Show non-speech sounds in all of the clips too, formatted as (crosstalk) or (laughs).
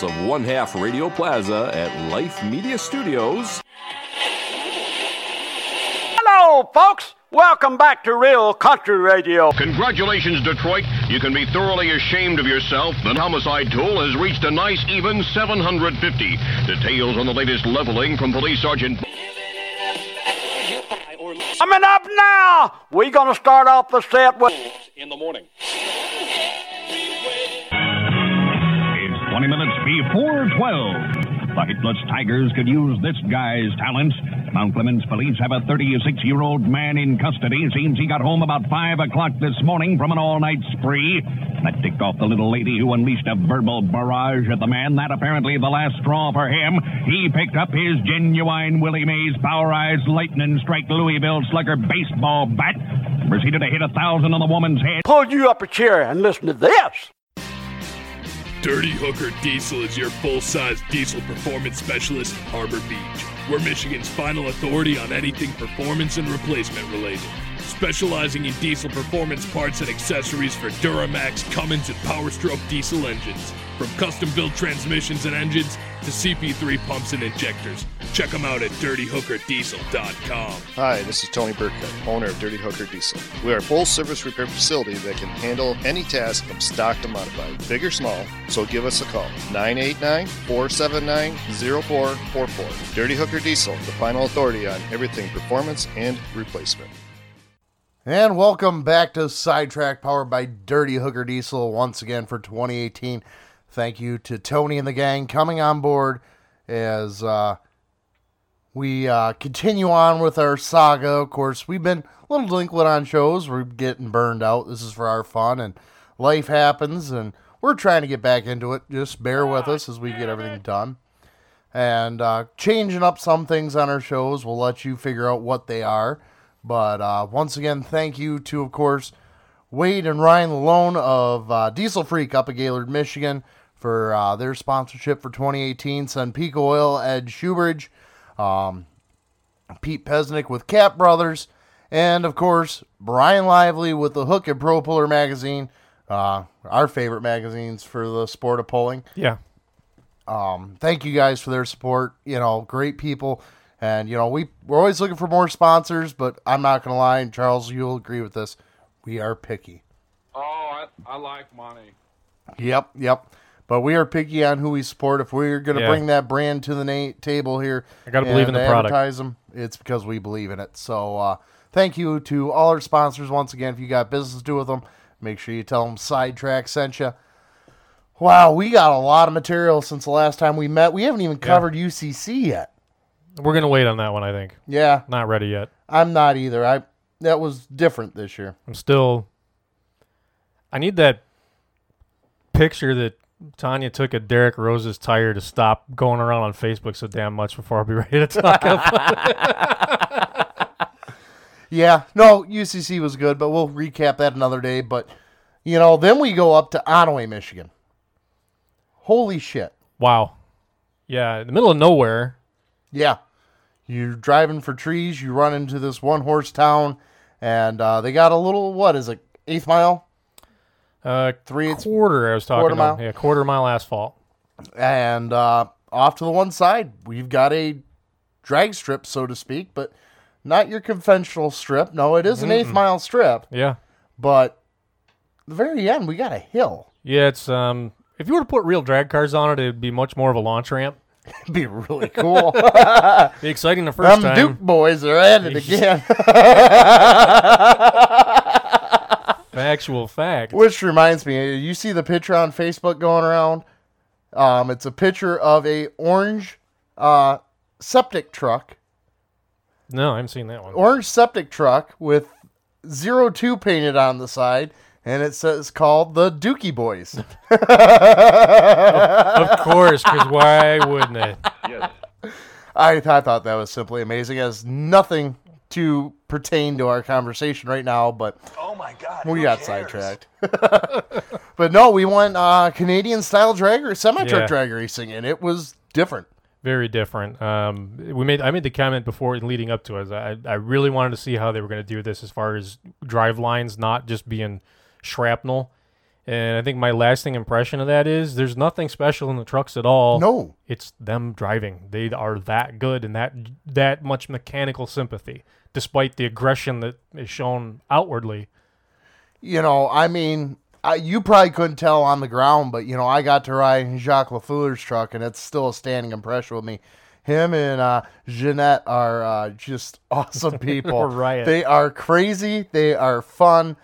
bowels of one half Radio Plaza at Life Media Studios. Hello, folks. Welcome back to Real Country Radio. Congratulations, Detroit. You can be thoroughly ashamed of yourself. The homicide tool has reached a nice even 750. Details on the latest leveling from Police Sergeant. Coming up now, we're going to start off the set with. in the morning. 20 minutes before 12. The Hitless Tigers could use this guy's talents. Mount Clemens police have a 36-year-old man in custody. Seems he got home about 5 o'clock this morning from an all-night spree. That ticked off the little lady who unleashed a verbal barrage at the man. That apparently the last straw for him. He picked up his genuine Willie Mays Power Eyes Lightning Strike Louisville Slugger baseball bat. Proceeded to hit a thousand on the woman's head. Pull you up a chair and listen to this. Dirty Hooker Diesel is your full size diesel performance specialist in Harbor Beach. We're Michigan's final authority on anything performance and replacement related. Specializing in diesel performance parts and accessories for Duramax, Cummins, and Powerstroke diesel engines. From custom built transmissions and engines to CP3 pumps and injectors. Check them out at dirtyhookerdiesel.com. Hi, this is Tony Burkett, owner of Dirty Hooker Diesel. We are a full service repair facility that can handle any task from stock to modified, big or small, so give us a call. 989 479 0444. Dirty Hooker Diesel, the final authority on everything performance and replacement. And welcome back to Sidetracked, powered by Dirty Hooker Diesel once again for 2018. Thank you to Tony and the gang coming on board as uh, we uh, continue on with our saga. Of course, we've been a little delinquent on shows. We're getting burned out. This is for our fun, and life happens, and we're trying to get back into it. Just bear with us as we get everything done. And uh, changing up some things on our shows. We'll let you figure out what they are. But uh, once again, thank you to, of course, Wade and Ryan Lalone of uh, Diesel Freak up at Gaylord, Michigan for uh, their sponsorship for 2018. Sun Peak Oil, Ed Schubridge, um, Pete Pesnick with Cap Brothers, and of course, Brian Lively with the Hook and Pro Puller magazine, uh, our favorite magazines for the sport of pulling. Yeah. Um, thank you guys for their support. You know, great people. And, you know, we, we're always looking for more sponsors, but I'm not going to lie, and Charles, you'll agree with this. We are picky. Oh, I, I like money. Yep, yep. But we are picky on who we support. If we're going to Yeah. bring that brand to the na- table here, I gotta believe in the product. Them. It's because we believe in it. So, uh, thank you to all our sponsors once again. If you got business to do with them, make sure you tell them Sidetracked sent you. Wow, we got a lot of material since the last time we met. We haven't even covered UCC yet. We're gonna wait on that one. I think. Yeah, Not ready yet. I'm not either. I that was different this year. I'm still. I need that picture that Tanya took a Derek Rose's tire to stop going around on Facebook so damn much before I'll be (laughs) ready to talk about it. (laughs) Yeah, no, UCC was good, but we'll recap that another day. But you know, then we go up to Onaway, Michigan. Holy shit! Wow. Yeah, in the middle of nowhere. Yeah, you're driving for trees. You run into this one horse town, and uh, they got a little what is it? Eighth mile, Uh, three eighths, quarter. I was talking quarter about. mile? Yeah, quarter mile asphalt. and uh, off to the one side, we've got a drag strip, so to speak, but not your conventional strip. No, it is an eighth mile strip, Yeah. but the very end we got a hill. Yeah, it's um. If you were to put real drag cars on it, it'd be much more of a launch ramp. (laughs) It'd be really cool. (laughs) Be exciting the first Them time. Duke boys are at it (laughs) again. Actual fact. Which reminds me, you see the picture on Facebook going around? Um, it's a picture of a orange uh, septic truck, No, I haven't seen that one. orange septic truck with zero two painted on the side, and it says called the Dookie Boys. (laughs) of course, because why wouldn't it? Yes. I, I thought that was simply amazing. It has nothing to pertain to our conversation right now, but Oh my God. we got cares? sidetracked. (laughs) but no, we went uh, Canadian style drag or semi truck Yeah. drag racing, and it was different. Very different. Um, we made I made the comment before leading up to it. I I really wanted to see how they were going to do this as far as drive lines not just being shrapnel, And I think my lasting impression of that is there's nothing special in the trucks at all. No. It's them driving. They are that good and that that much mechanical sympathy, despite the aggression that is shown outwardly. You know, I mean, I, you probably couldn't tell on the ground, but you know, I got to ride in Jacques Lafleur's truck, and it's still a standing impression with me. Him and uh, Jeanette are uh, just (laughs) awesome (laughs) people. They are crazy. They are fun,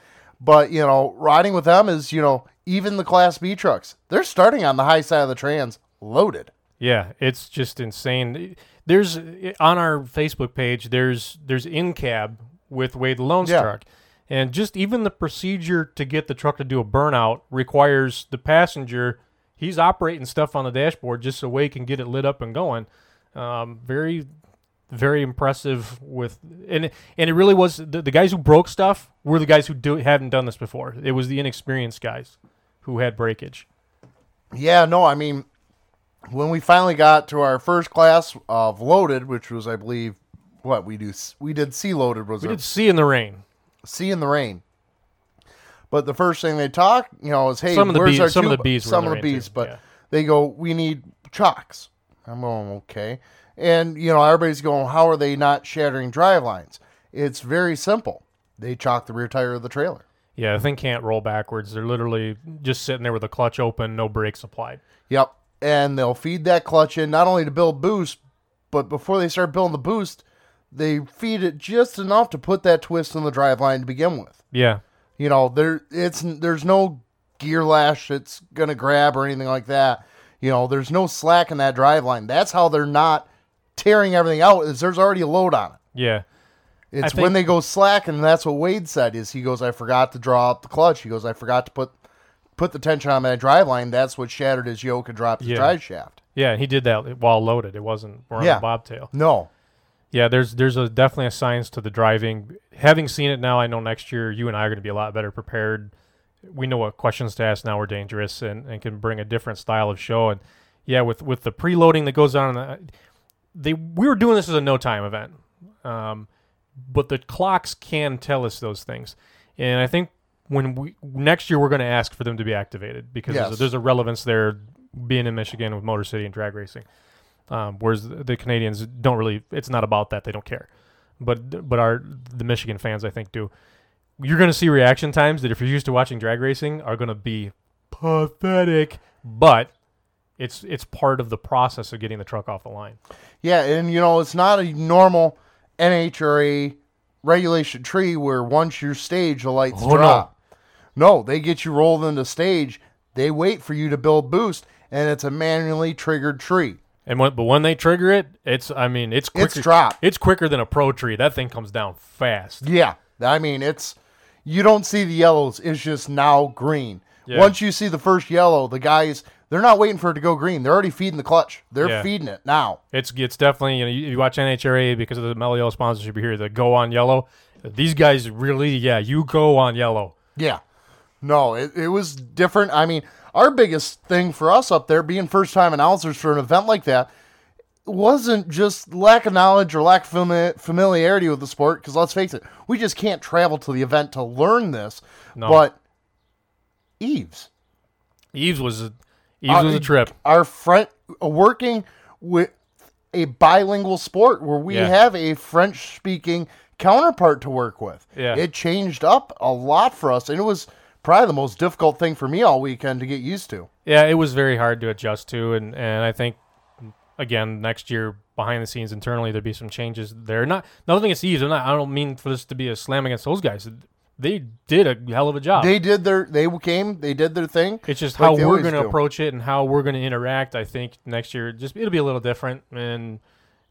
but you know, riding with them is you know even the Class B trucks. They're starting on the high side of the trans, loaded. Yeah, it's just insane. There's on our Facebook page. There's there's in cab with Wade Lone's Yeah. truck, and just even the procedure to get the truck to do a burnout requires the passenger. He's operating stuff on the dashboard just so Wade can get it lit up and going. Um, very, very impressive with and and it really was the, the guys who broke stuff were the guys who do hadn't done this before. It was the inexperienced guys who had breakage. Yeah, no, I mean, when we finally got to our first class of loaded, which was, I believe, what we do, we did C loaded was We our did see in the rain. see in the rain. But the first thing they talk, you know, is hey, Some of the bees- some of the bees some of the the bees, too, but yeah. they go, we need chocks. I'm going okay, and you know, everybody's going, how are they not shattering drive lines? It's very simple. They chalk the rear tire of the trailer. Yeah, the thing can't roll backwards. They're literally just sitting there with the clutch open, no brakes applied. Yep, and they'll feed that clutch in not only to build boost, but before they start building the boost, they feed it just enough to put that twist in the drive line to begin with. Yeah, You know, there it's there's no gear lash that's gonna grab or anything like that. You know, there's no slack in that drive line. That's how they're not tearing everything out. Is there's already a load on it. yeah, It's think- when they go slack, and that's what Wade said. Is he goes, I forgot to draw up the clutch. He goes, I forgot to put put the tension on my drive line. That's what shattered his yoke and dropped his Yeah. drive shaft. yeah. He did that while loaded. It wasn't we're on Yeah. a bobtail. No, Yeah, there's there's a definitely a science to the driving. Having seen it now, I know next year you and I are going to be a lot better prepared. We know what questions to ask now. We're dangerous and, and can bring a different style of show. And yeah, with with the preloading that goes on, in the, they we were doing this as a no time event, um, but the clocks can tell us those things. And I think when we next year we're going to ask for them to be activated because there's, a, there's a relevance there being in Michigan with Motor City and drag racing. Um, whereas the the Canadians don't really, it's not about that. They don't care. But but our the Michigan fans, I think, do. You're going to see reaction times that, if you're used to watching drag racing, are going to be pathetic. But it's it's part of the process of getting the truck off the line. Yeah, and you know, it's not a normal NHRA regulation tree where once you're stage, the lights Oh, no. drop. No. they get you rolled into stage. They wait for you to build boost, and it's a manually triggered tree. And when, but when they trigger it, it's I mean it's quicker. It's drop. It's quicker than a pro tree. That thing comes down fast. Yeah, I mean, it's you don't see the yellows. It's just now green. Yeah. Once you see the first yellow, the guys they're not waiting for it to go green. They're already feeding the clutch. They're Yeah. feeding it now. It's it's definitely you know you, you watch NHRA because of the Yellow sponsorship here. The go on yellow. These guys really yeah you go on yellow. Yeah. No, it, it was different. I mean, our biggest thing for us up there, being first time announcers for an event like that, wasn't just lack of knowledge or lack of fami- familiarity with the sport. Because let's face it, we just can't travel to the event to learn this. No. But Yves, Yves was was Uh, a trip. Our friend uh, working with a bilingual sport where we Yeah. have a French speaking counterpart to work with. Yeah. It changed up a lot for us, and it was probably the most difficult thing for me all weekend to get used to. Yeah, it was very hard to adjust to, and and I think again next year behind the scenes internally there'd be some changes there. Not nothing against Yves. I'm not. I don't mean for this to be a slam against those guys. They did a hell of a job. They did their they came, they did their thing. It's just like how we're going to approach it and how we're going to interact. I think next year, just it'll be a little different, and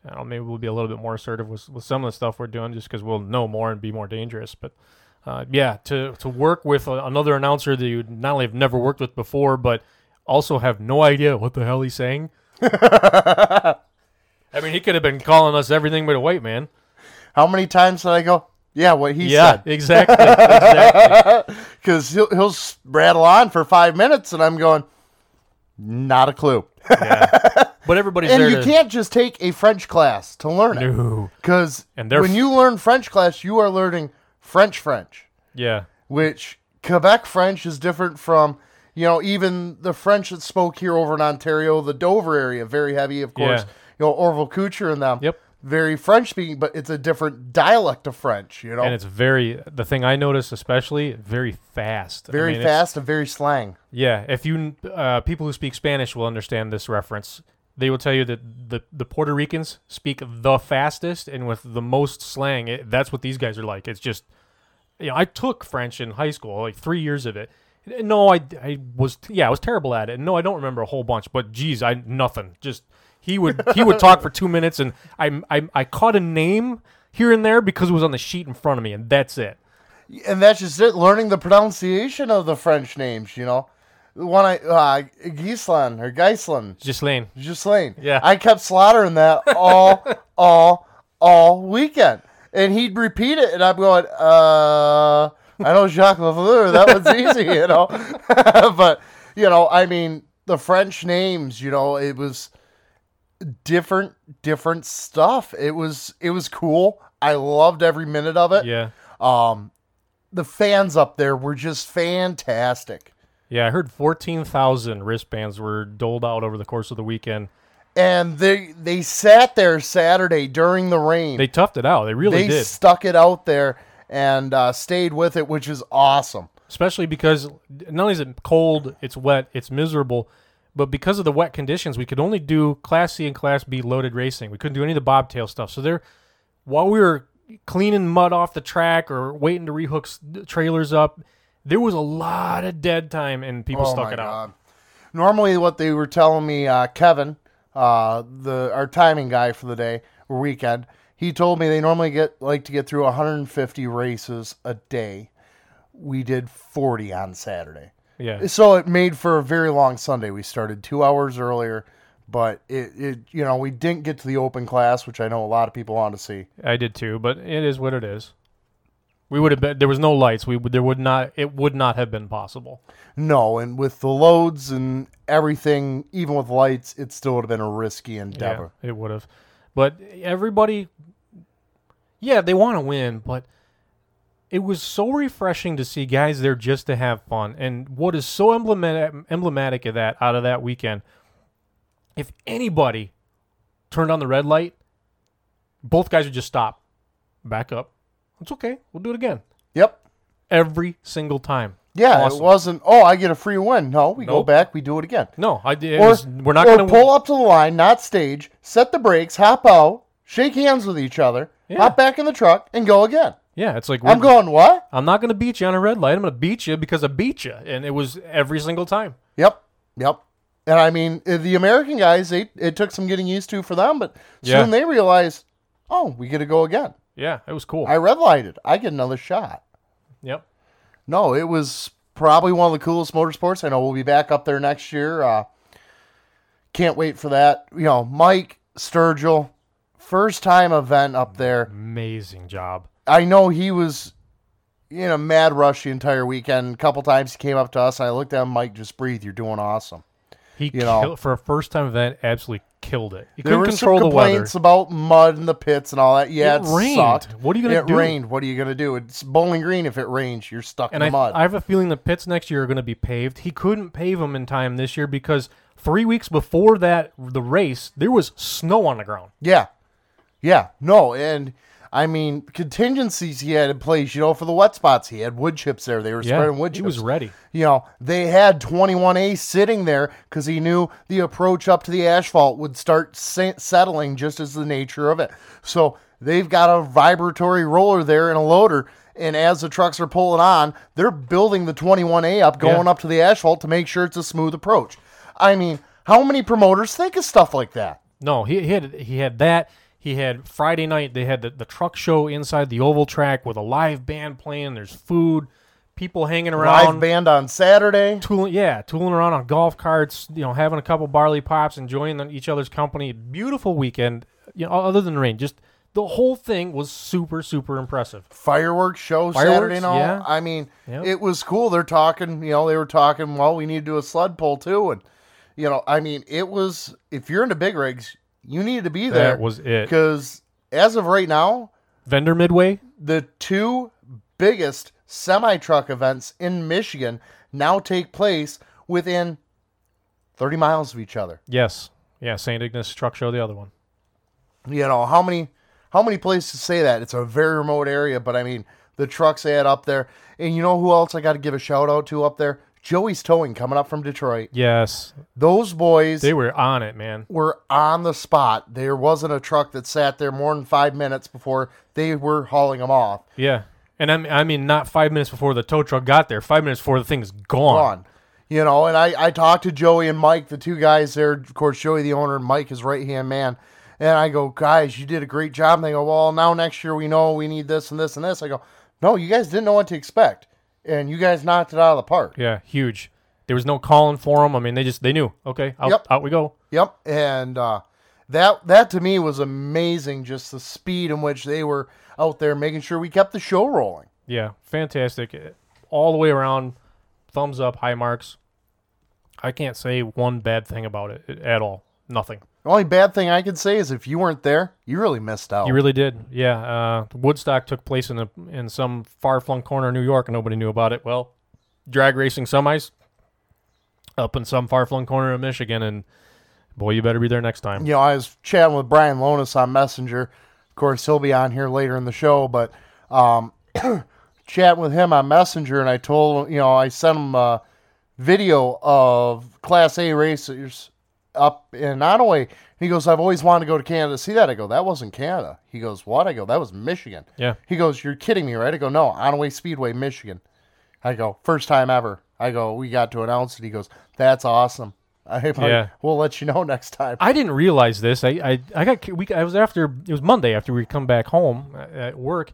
I don't know, maybe we'll be a little bit more assertive with, with some of the stuff we're doing, just because we'll know more and be more dangerous. But uh, yeah, to to work with a, another announcer that you not only have never worked with before, but also have no idea what the hell he's saying. (laughs) I mean, he could have been calling us everything but a white man. How many times did I go? Yeah, what he yeah, said. exactly. exactly. (laughs) Because he'll he'll rattle on for five minutes, and I'm going, not a clue. (laughs) But everybody's and you to can't just take a French class to learn it. No. Because when you learn French class, you are learning French French, Yeah. which Quebec French is different from, you know, even the French that spoke here over in Ontario, the Dover area, very heavy, of course. Yeah. You know, Orville Couture and them. Yep. Very French speaking, but it's a different dialect of French, you know. And it's very the thing I noticed especially very fast. I very mean, fast and very slang. Yeah, if you uh, people who speak Spanish will understand this reference. They will tell you that the the Puerto Ricans speak the fastest and with the most slang. It, that's what these guys are like. It's just, you know, I took French in high school, like three years of it. No, I, I was yeah, I was terrible at it. No, I don't remember a whole bunch, but geez, I nothing. Just he would he would talk for two minutes, and I I I caught a name here and there because it was on the sheet in front of me, and that's it. And that's just it, learning the pronunciation of the French names, you know. The One I uh or Geislan. Ghislaine. Ghislaine. Yeah. I kept slaughtering that all, (laughs) all, all weekend. And he'd repeat it, and I'm going, uh, I know Jacques Lafleur, that was (laughs) easy, you know. (laughs) but, you know, I mean, the French names, you know, it was different, different stuff. It was, it was cool. I loved every minute of it. Yeah. Um, the fans up there were just fantastic. Yeah, I heard 14,000 wristbands were doled out over the course of the weekend. And they they sat there Saturday during the rain. They toughed it out. They really they did. stuck it out there and uh, stayed with it, which is awesome. Especially because not only is it cold, it's wet, it's miserable, but because of the wet conditions, we could only do Class C and Class B loaded racing. We couldn't do any of the bobtail stuff. So there, while we were cleaning mud off the track or waiting to rehook trailers up, there was a lot of dead time and people Oh stuck it out. Normally, what they were telling me, uh, Kevin, uh, the our timing guy for the day or weekend, he told me they normally get like to get through 150 races a day. We did 40 on Saturday. Yeah. So it made for a very long Sunday. We started two hours earlier, but it, it you know we didn't get to the open class, which I know a lot of people want to see. I did too, but it is what it is. We would have been there was no lights. We would there would not it would not have been possible. No, and with the loads and everything, even with lights, it still would have been a risky endeavor. Yeah, it would have. But everybody, yeah, they want to win, but it was so refreshing to see guys there just to have fun. And what is so emblematic, emblematic of that out of that weekend, if anybody turned on the red light, both guys would just stop, back up. It's okay. We'll do it again. Yep. Every single time. Yeah, Awesome. it wasn't. Oh, I get a free win. No, we go back. We do it again. No, I did. Or, was, we're not going to pull up to the line, not stage, set the brakes, hop out, shake hands with each other, Yeah. hop back in the truck, and go again. Yeah, it's like I'm going what? I'm not going to beat you on a red light. I'm going to beat you because I beat you, and it was every single time. Yep, yep. And I mean, uh, the American guys, they it took some getting used to for them, but Yeah. soon they realized, oh, we get to go again. Yeah, it was cool. I red lighted. I get another shot. yep. No, it was probably one of the coolest motorsports. I know we'll be back up there next year. Uh, can't wait for that. You know, Mike Sturgill, first time event up there. Amazing job. I know he was in a mad rush the entire weekend. A couple times he came up to us, and I looked at him, Mike, just breathe. You're doing awesome. He You know. kill- for a first time event absolutely killed it. He There couldn't were control some the weather. complaints about mud in the pits and all that. Yeah, It it, rained. sucked. What are you gonna it do? It rained. What are you gonna do? It's Bowling Green. If it rains, you're stuck and in I, mud. I have a feeling the pits next year are going to be paved. He couldn't pave them in time this year because three weeks before that the race there was snow on the ground. Yeah. Yeah. No, and I mean contingencies he had in place, you know, for the wet spots. He had wood chips there. They were Yeah, spreading wood chips. he was ready. You know, they had 21A sitting there because he knew the approach up to the asphalt would start se- settling just as the nature of it. So they've got a vibratory roller there and a loader. And as the trucks are pulling on, they're building the 21A up, going Yeah. up to the asphalt to make sure it's a smooth approach. I mean, how many promoters think of stuff like that? No, he, he had he had that. He had Friday night. They had the, the truck show inside the oval track with a live band playing. There's food, people hanging around. Live band on Saturday. tooling, yeah, tooling around on golf carts, you know, having a couple barley pops, enjoying the- each other's company. Beautiful weekend, you know, other than the rain. Just the whole thing was super, super impressive. fireworks show Fireworks, Saturday and all. yeah. I mean, Yep. it was cool. They're talking, you know, they were talking, well, we need to do a sled pull too. And, you know, I mean, it was, if you're into big rigs, you needed to be there. That was it. Because as of right now, Vendor Midway, the two biggest semi truck events in Michigan now take place within 30 miles of each other. Yes. Yeah, St. Ignace Truck Show, the other one. You know, how many how many places say that? It's a very remote area, but I mean, the trucks add up there. And you know who else I got to give a shout out to up there? Joey's Towing coming up from Detroit. Yes. Those boys They were on it, man. were on the spot. There wasn't a truck that sat there more than five minutes before they were hauling them off. Yeah. And I mean, I mean, not five minutes before the tow truck got there, five minutes before the thing's gone. Gone. You know, and I, I talked to Joey and Mike, the two guys there. Of course, Joey, the owner, and Mike, his right hand man. And I go, guys, you did a great job. And they go, well, now next year we know we need this and this and this. I go, no, you guys didn't know what to expect. And you guys knocked it out of the park. Yeah, huge. There was no calling for them. I mean, they just, they knew. Okay, out, Yep. out we go. Yep, and uh, that that to me was amazing. Just the speed in which they were out there, making sure we kept the show rolling. Yeah, fantastic. Uh, All the way around, thumbs up, high marks. I can't say one bad thing about it at all. Nothing. The only bad thing I could say is if you weren't there, you really missed out. You really did. Yeah. Uh, Woodstock took place in a, in some far flung corner of New York, and nobody knew about it. Well, drag racing semis up in some far flung corner of Michigan, and boy, you better be there next time. you know, I was chatting with Brian Lohnes on Messenger. Of course, he'll be on here later in the show, but um, (clears throat) chatting with him on Messenger, and I told him, you know, I sent him a video of Class A racers up in Onaway. He goes, I've always wanted to go to Canada to see that. I go, that wasn't Canada. He goes, what? I go, that was Michigan. Yeah. He goes, you're kidding me, right? I go, no, Onaway Speedway, Michigan. I go, first time ever. I go, we got to announce it. He goes, that's awesome. (laughs) I, Yeah. we'll let you know (laughs) next time. I didn't realize this. I I, I got we, I was after it was Monday after we come back home at- at work.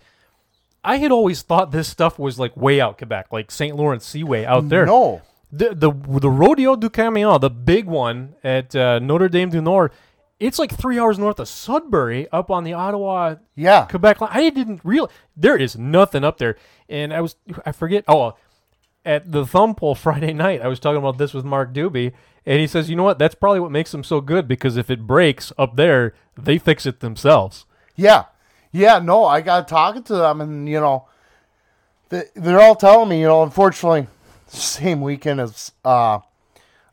I had always thought this stuff was like way out Quebec, like St. Lawrence Seaway out there. No. The the the Rodeo du Camion, the big one at uh, Notre Dame du Nord, it's like three hours north of Sudbury, up on the Ottawa Yeah. Quebec line. I didn't real there is nothing up there, and I was I forget. Oh, at the thumb pull Friday (laughs) night, I was talking about this with Mark Doobie, and he says, you know what? That's probably what makes them so good because if it breaks up there, they fix it themselves. Yeah. Yeah, no, I got talking to them, and, you know, they, they're all telling me, you know, unfortunately, same weekend as uh,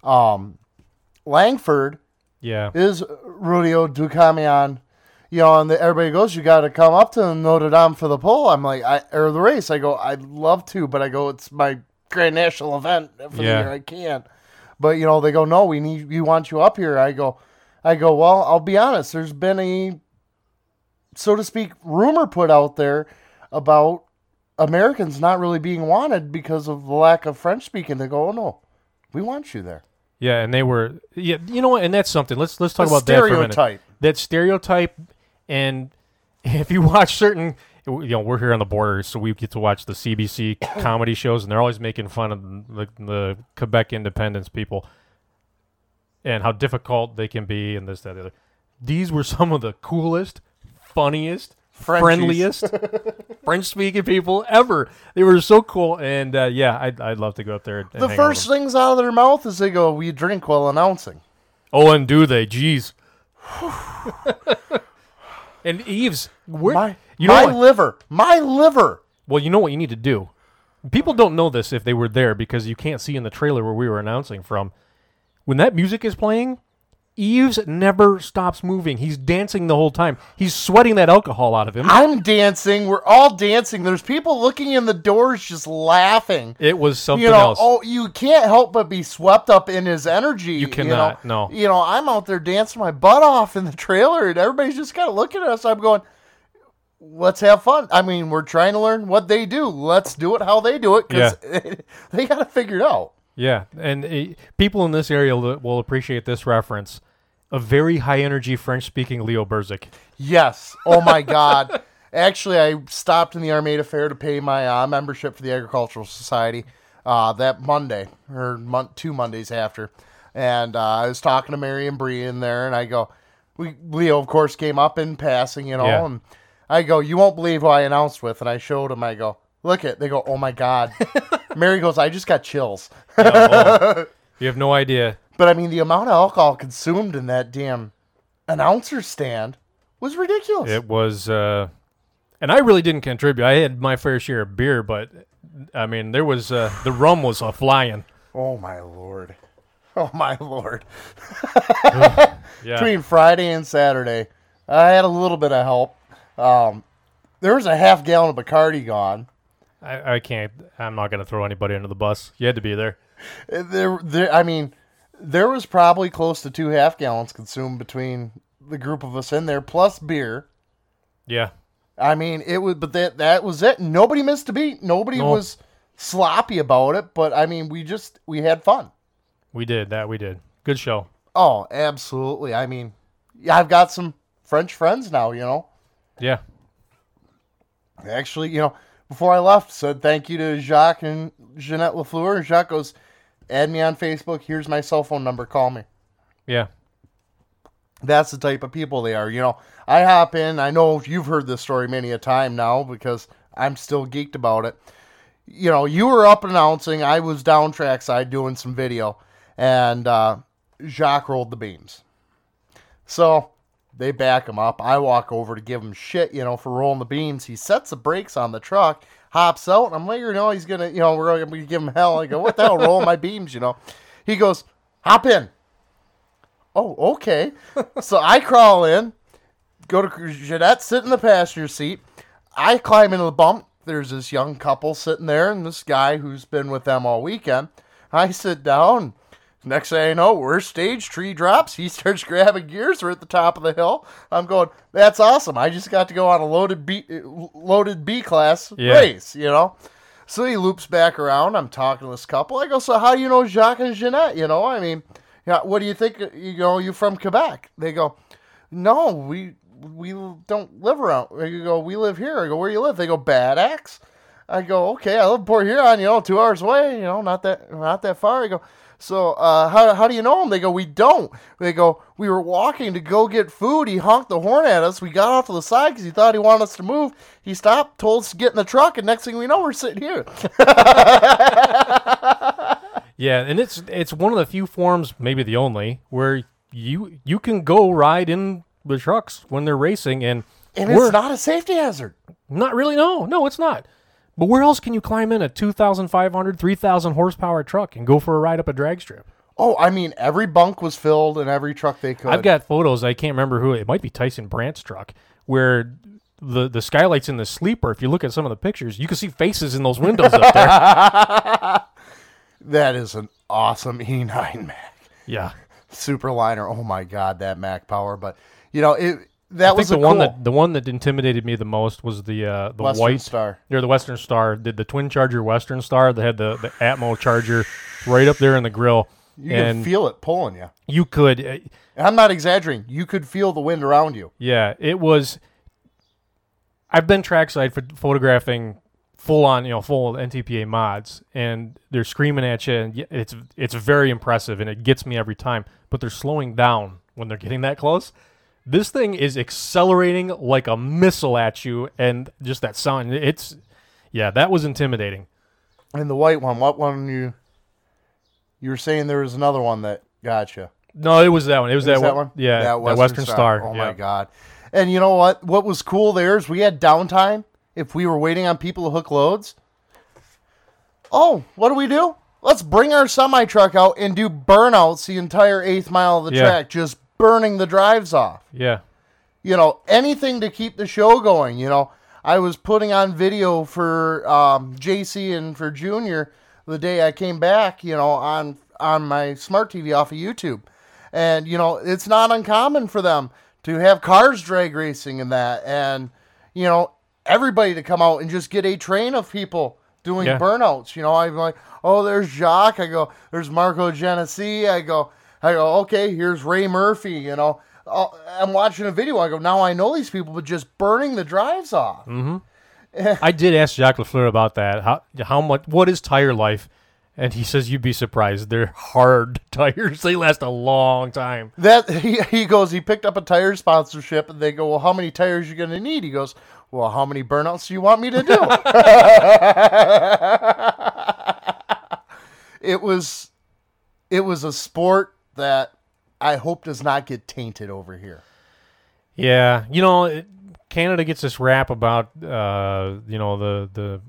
um, Langford Yeah, is Rodeo du Camion. You know, and the, everybody goes, you got to come up to Notre Dame for the pull. I'm like, I or the race. I go, I'd love to, but I go, it's my grand national event for Yeah. the year. I can't. But you know, they go, no, we need, we want you up here. I go, I go, well, I'll be honest. There's been a, so to speak, rumor put out there about Americans not really being wanted because of the lack of French speaking. They go, oh no, we want you there. yeah, and they were yeah. You know what? And that's something. Let's let's talk The about that for a minute. stereotype. That stereotype, and (laughs) if you watch certain, you know, we're here on the border, so we get to watch the CBC (coughs) comedy shows, and they're always making fun of the, the Quebec independence people and how difficult they can be, and this, that, the other. These were some of the coolest, funniest, Friendliest (laughs) French-speaking people ever. They were so cool, and uh, yeah, I'd, I'd love to go up there. And The first things out of their mouth is they go, "We drink while announcing." Oh, and do they? Jeez. (sighs) and Yves, where My, you know my what? liver, my liver. Well, you know what you need to do. People don't know this if they were there because you can't see in the trailer where we were announcing from. When that music is playing, Yves never stops moving. He's dancing the whole time. He's sweating that alcohol out of him. I'm dancing. We're all dancing. There's people looking in the doors just laughing. It was something you know, else. oh, you can't help but be swept up in his energy. You cannot, know? no. You know, I'm out there dancing my butt off in the trailer, and everybody's just kind of looking at us. I'm going, let's have fun. I mean, we're trying to learn what they do. Let's do it how they do it because (laughs) they got to figure it out. Yeah, and uh, people in this area will appreciate this reference. A very high energy French speaking Leo Berzik. Yes. Oh my God. (laughs) Actually, I stopped in the Armada Fair to pay my uh, membership for the Agricultural Society uh, that Monday or mon- two Mondays after, and uh, I was talking to Mary and Bree in there, and I go, we Leo of course came up in passing, you know, Yeah. and I go, you won't believe who I announced with, and I showed him. I go, look at. They go, oh my God. (laughs) Mary goes, I just got chills. Oh, (laughs) you have no idea. But I mean, the amount of alcohol consumed in that damn announcer stand was ridiculous. It was, uh, and I really didn't contribute. I had my fair share of beer, but I mean, there was uh, the rum was a flying. Oh my lord. (laughs) Oh my lord. (laughs) Yeah. Between Friday and Saturday, I had a little bit of help. Um, there was a half gallon of Bacardi gone. I, I can't. I'm not gonna throw anybody under the bus. You had to be there. Uh, There, there. I mean, there was probably close to two half gallons consumed between the group of us in there, plus beer. Yeah. I mean, it was, but that that was it. Nobody missed a beat. Nobody No. was sloppy about it. But I mean, we just we had fun. We did that. We did. Good show. Oh, absolutely. I mean, yeah, I've got some French friends now. You know, Yeah. actually, you know, before I left, said thank you to Jacques and Jeanette Lafleur. And Jacques goes, add me on Facebook. Here's my cell phone number. Call me. Yeah. That's the type of people they are. You know, I hop in. I know you've heard this story many a time now because I'm still geeked about it. You know, you were up announcing. I was down trackside doing some video, and uh, Jacques rolled the beams. So they back him up. I walk over to give him shit, you know, for rolling the beams. He sets the brakes on the truck, hops out, and I'm like, you know, he's gonna, you know, we're gonna give him hell. I go, what the hell, Roll my beams, you know? He goes, hop in. Oh, okay. so I crawl in, go to Jeanette, sit in the passenger seat. I climb into the bump. There's this young couple sitting there, and this guy who's been with them all weekend. I sit down. Next thing I know, where stage tree drops, he (laughs) starts grabbing gears. We're at the top of the hill. I'm going, that's awesome. I just got to go on a loaded B, loaded B class Yeah. race, you know. So he loops back around. I'm talking to this couple. I go, so how do you know Jacques and Jeanette? You know, I mean, yeah, what do you think? You know, you from Quebec? They go, no, we we don't live around. I go, we live here. I go, where you live? They go, Bad Axe. I go, okay, I live Port Huron. You know, two hours away. You know, not that not that far. I go, so uh, how how do you know him? They go, we don't. They go, we were walking to go get food. He honked the horn at us. We got off to the side because he thought he wanted us to move. He stopped, told us to get in the truck, and next thing we know, we're sitting here. (laughs) Yeah, and it's it's one of the few forms, maybe the only, where you you can go ride in the trucks when they're racing, and And we're it's not a safety hazard. not really. No, no, it's not. But where else can you climb in a 2,500, 3,000 horsepower truck and go for a ride up a drag strip? Oh, I mean, every bunk was filled and every truck they could. I've got photos. I can't remember who it might be. Tyson Brandt's truck, where the the skylights in the sleeper. If you look at some of the pictures, you can see faces in those windows up there. (laughs) That is an awesome E9 Mack. Yeah, Superliner. Oh my god, that Mack power. But you know, it that I was the one cool that the one that intimidated me the most was the uh, the Western white Star. or the Western Star. Did the twin charger Western Star? They had the the Atmo charger right up there in the grill, You and could feel it pulling you. you could. uh, I'm not exaggerating. You could feel the wind around you. Yeah, it was. I've been trackside for photographing full on, you know, full NTPA mods, and they're screaming at you, and it's it's very impressive, and it gets me every time. But they're slowing down when they're getting that close. This thing is accelerating like a missile at you, and just that sound. It's yeah, that was intimidating. And the white one, what one you? You were saying there was another one that got you. No, it was that one. It was, Is that, one. Yeah, that Western, Star. Oh yeah. my god! And you know what? What was cool there is we had downtime. If we were waiting on people to hook loads, oh, what do we do? Let's bring our semi truck out and do burnouts the entire eighth mile of the Yeah. track, just burning the drives off. Yeah, you know, anything to keep the show going. You know, I was putting on video for um, JC and for Junior the day I came back. You know, on on my smart TV off of YouTube, and you know, it's not uncommon for them to have cars drag racing and that, and you know, everybody to come out and just get a train of people doing Yeah. burnouts. You know, I'm like, oh, there's Jacques. I go, there's Marco Genesee. I go, I go, okay, here's Ray Murphy. You know, Uh, I'm watching a video. I go, now I know these people, but just burning the drives off. (laughs) I did ask Jacques Lafleur about that. How how much? What is tire life? And he says you'd be surprised. They're hard (laughs) tires. They last a long time. That (laughs) he, he goes, he picked up a tire sponsorship, and they go, well, how many tires you gonna need? He goes, well, how many burnouts do you want me to do? it was, it was a sport that I hope does not get tainted over here. Yeah, you know, it, Canada gets this rap about uh, you know the the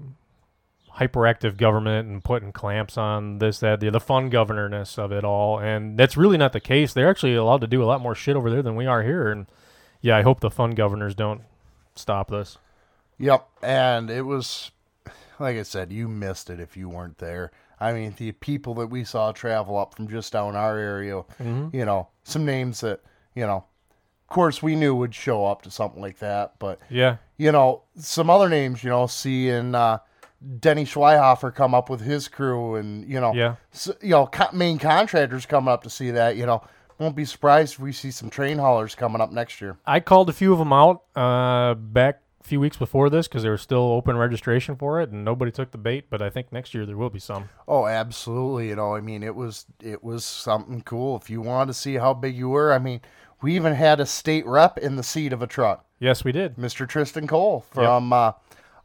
hyperactive government and putting clamps on this, that, the the fun governorness of it all, and that's really not the case. They're actually allowed to do a lot more shit over there than we are here, and yeah, I hope the fun governors don't stop this. Yep, and it was like I said, you missed it if you weren't there. I mean, the people that we saw travel up from just down our area, Mm-hmm. you know, some names that you know, of course, we knew would show up to something like that, but Yeah, you know, some other names, you know, seeing uh, Denny Schweihofer come up with his crew, and you know, Yeah. s you know, co- main contractors coming up to see that. You know, won't be surprised if we see some train haulers coming up next year. I called a few of them out uh, back few weeks before this because there was still open registration for it, and nobody took the bait. But I think next year there will be some. Oh, absolutely. You know, I mean, it was it was something cool. If you wanted to see how big you were, I mean, we even had a state rep in the seat of a truck, Yes, we did. Mr. Triston Cole from uh,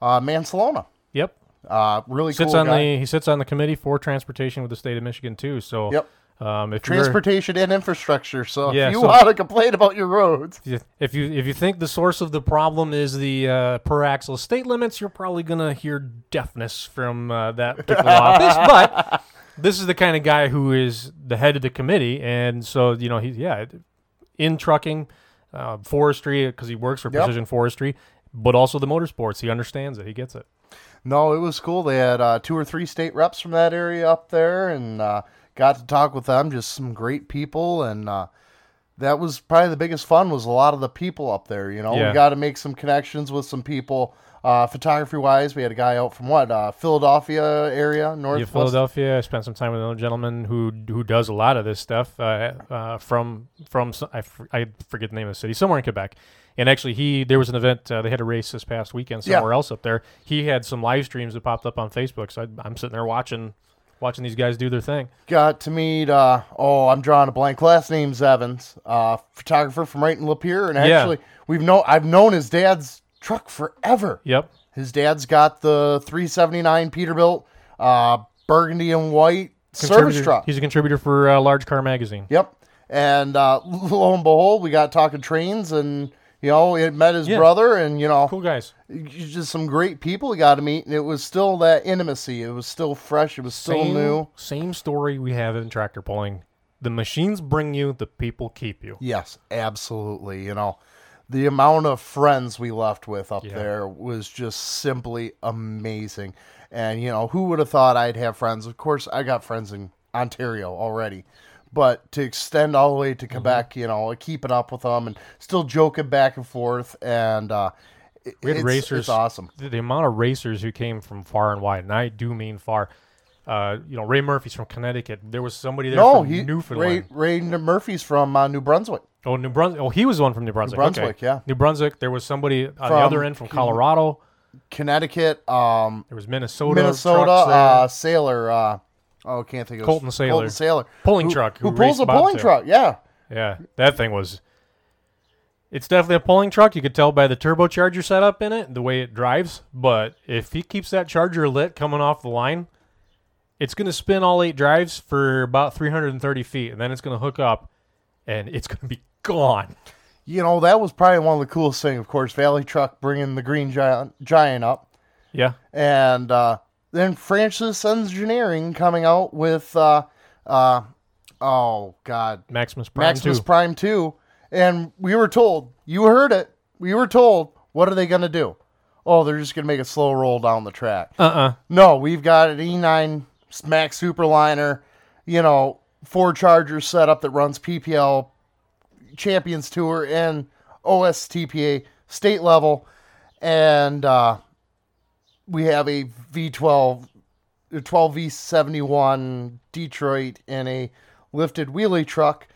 uh, Mancelona. Yep. Uh, really Sits cool on guy. the he sits on the committee for transportation with the state of Michigan too. So Yep. Um, if transportation and infrastructure. So Yeah, if you so- want to complain about your roads, If you- if you think the source of the problem is the uh, per axle state limits, you're probably gonna hear deafness from uh, that particular (laughs) office. But this is the kind of guy who is the head of the committee, and so you know he's yeah, in trucking, uh, forestry because he works for Yep. Precision Forestry, but also the motorsports. He understands it. He gets it. No, it was cool. They had uh, two or three state reps from that area up there, and uh, got to talk with them. Just some great people, and uh, that was probably the biggest fun. Was a lot of the people up there. You know, Yeah. we got to make some connections with some people. Uh, photography wise, we had a guy out from what uh, Philadelphia area, north Yeah. Philadelphia. I spent some time with another gentleman who who does a lot of this stuff uh, uh, from from I, I forget the name of the city somewhere in Quebec. And actually, he there was an event uh, they had a race this past weekend Yeah. somewhere else up there. He had some live streams that popped up on Facebook, so I, I'm sitting there watching watching these guys do their thing. Got to meet. Uh, oh, I'm drawing a blank. Last name's Evans, uh, photographer from right in Lapeer, and Yeah. actually, we've known I've known his dad's truck forever. Yep. His dad's got the 379 Peterbilt, uh, burgundy and white service truck. He's a contributor for uh, Large Car Magazine. Yep. And uh, (laughs) lo and behold, we got talking trains, and you know, he had met his Yeah. brother, and you know, Cool guys. just some great people he got to meet, and it was still that intimacy. It was still fresh. It was still Same, new. Same story we have in tractor pulling. The machines bring you, the people keep you. Yes, absolutely. You know, the amount of friends we left with up Yeah. there was just simply amazing. And, you know, who would have thought I'd have friends? Of course, I got friends in Ontario already. But to extend all the way Mm-hmm. to Quebec, you know, keeping up with them and still joking back and forth. And, uh, it- We had it's, racers. It's awesome. The, the amount of racers who came from far and wide, and I do mean far. Uh, you know, Ray Murphy's from Connecticut. There was somebody there No, from he, Newfoundland. Ray, Ray Murphy's from uh, New Brunswick. Oh, New Brunswick. Oh, he was the one from New Brunswick. New Brunswick, okay. yeah. New Brunswick. There was somebody on the other end from Colorado. Connecticut, um, There was Minnesota. Minnesota, uh, Sailor, oh, can't think of Colton Sailor. Colton Sailor. Pulling who, truck Who, who pulls a pulling truck, yeah. yeah, that thing was. It's definitely a pulling truck. You could tell by the turbocharger setup in it, the way it drives. But if he keeps that charger lit coming off the line, it's going to spin all eight drives for about 330 feet, and then it's going to hook up, and it's going to be gone. You know, that was probably one of the coolest things, of course, Valley Truck bringing the Green Giant, Giant up. Yeah, And uh, then Francis Engineering coming out with, uh, uh, oh, God, Maximus Prime Maximus too. Prime 2. And we were told, you heard it, we were told, what are they going to do? Oh, they're just going to make a slow roll down the track. Uh-uh. No, we've got an E9 Max Superliner, you know, four Chargers setup that runs PPL Champions Tour and OSTPA state level, and uh, we have a V12, a 12V71 Detroit and a lifted wheelie truck,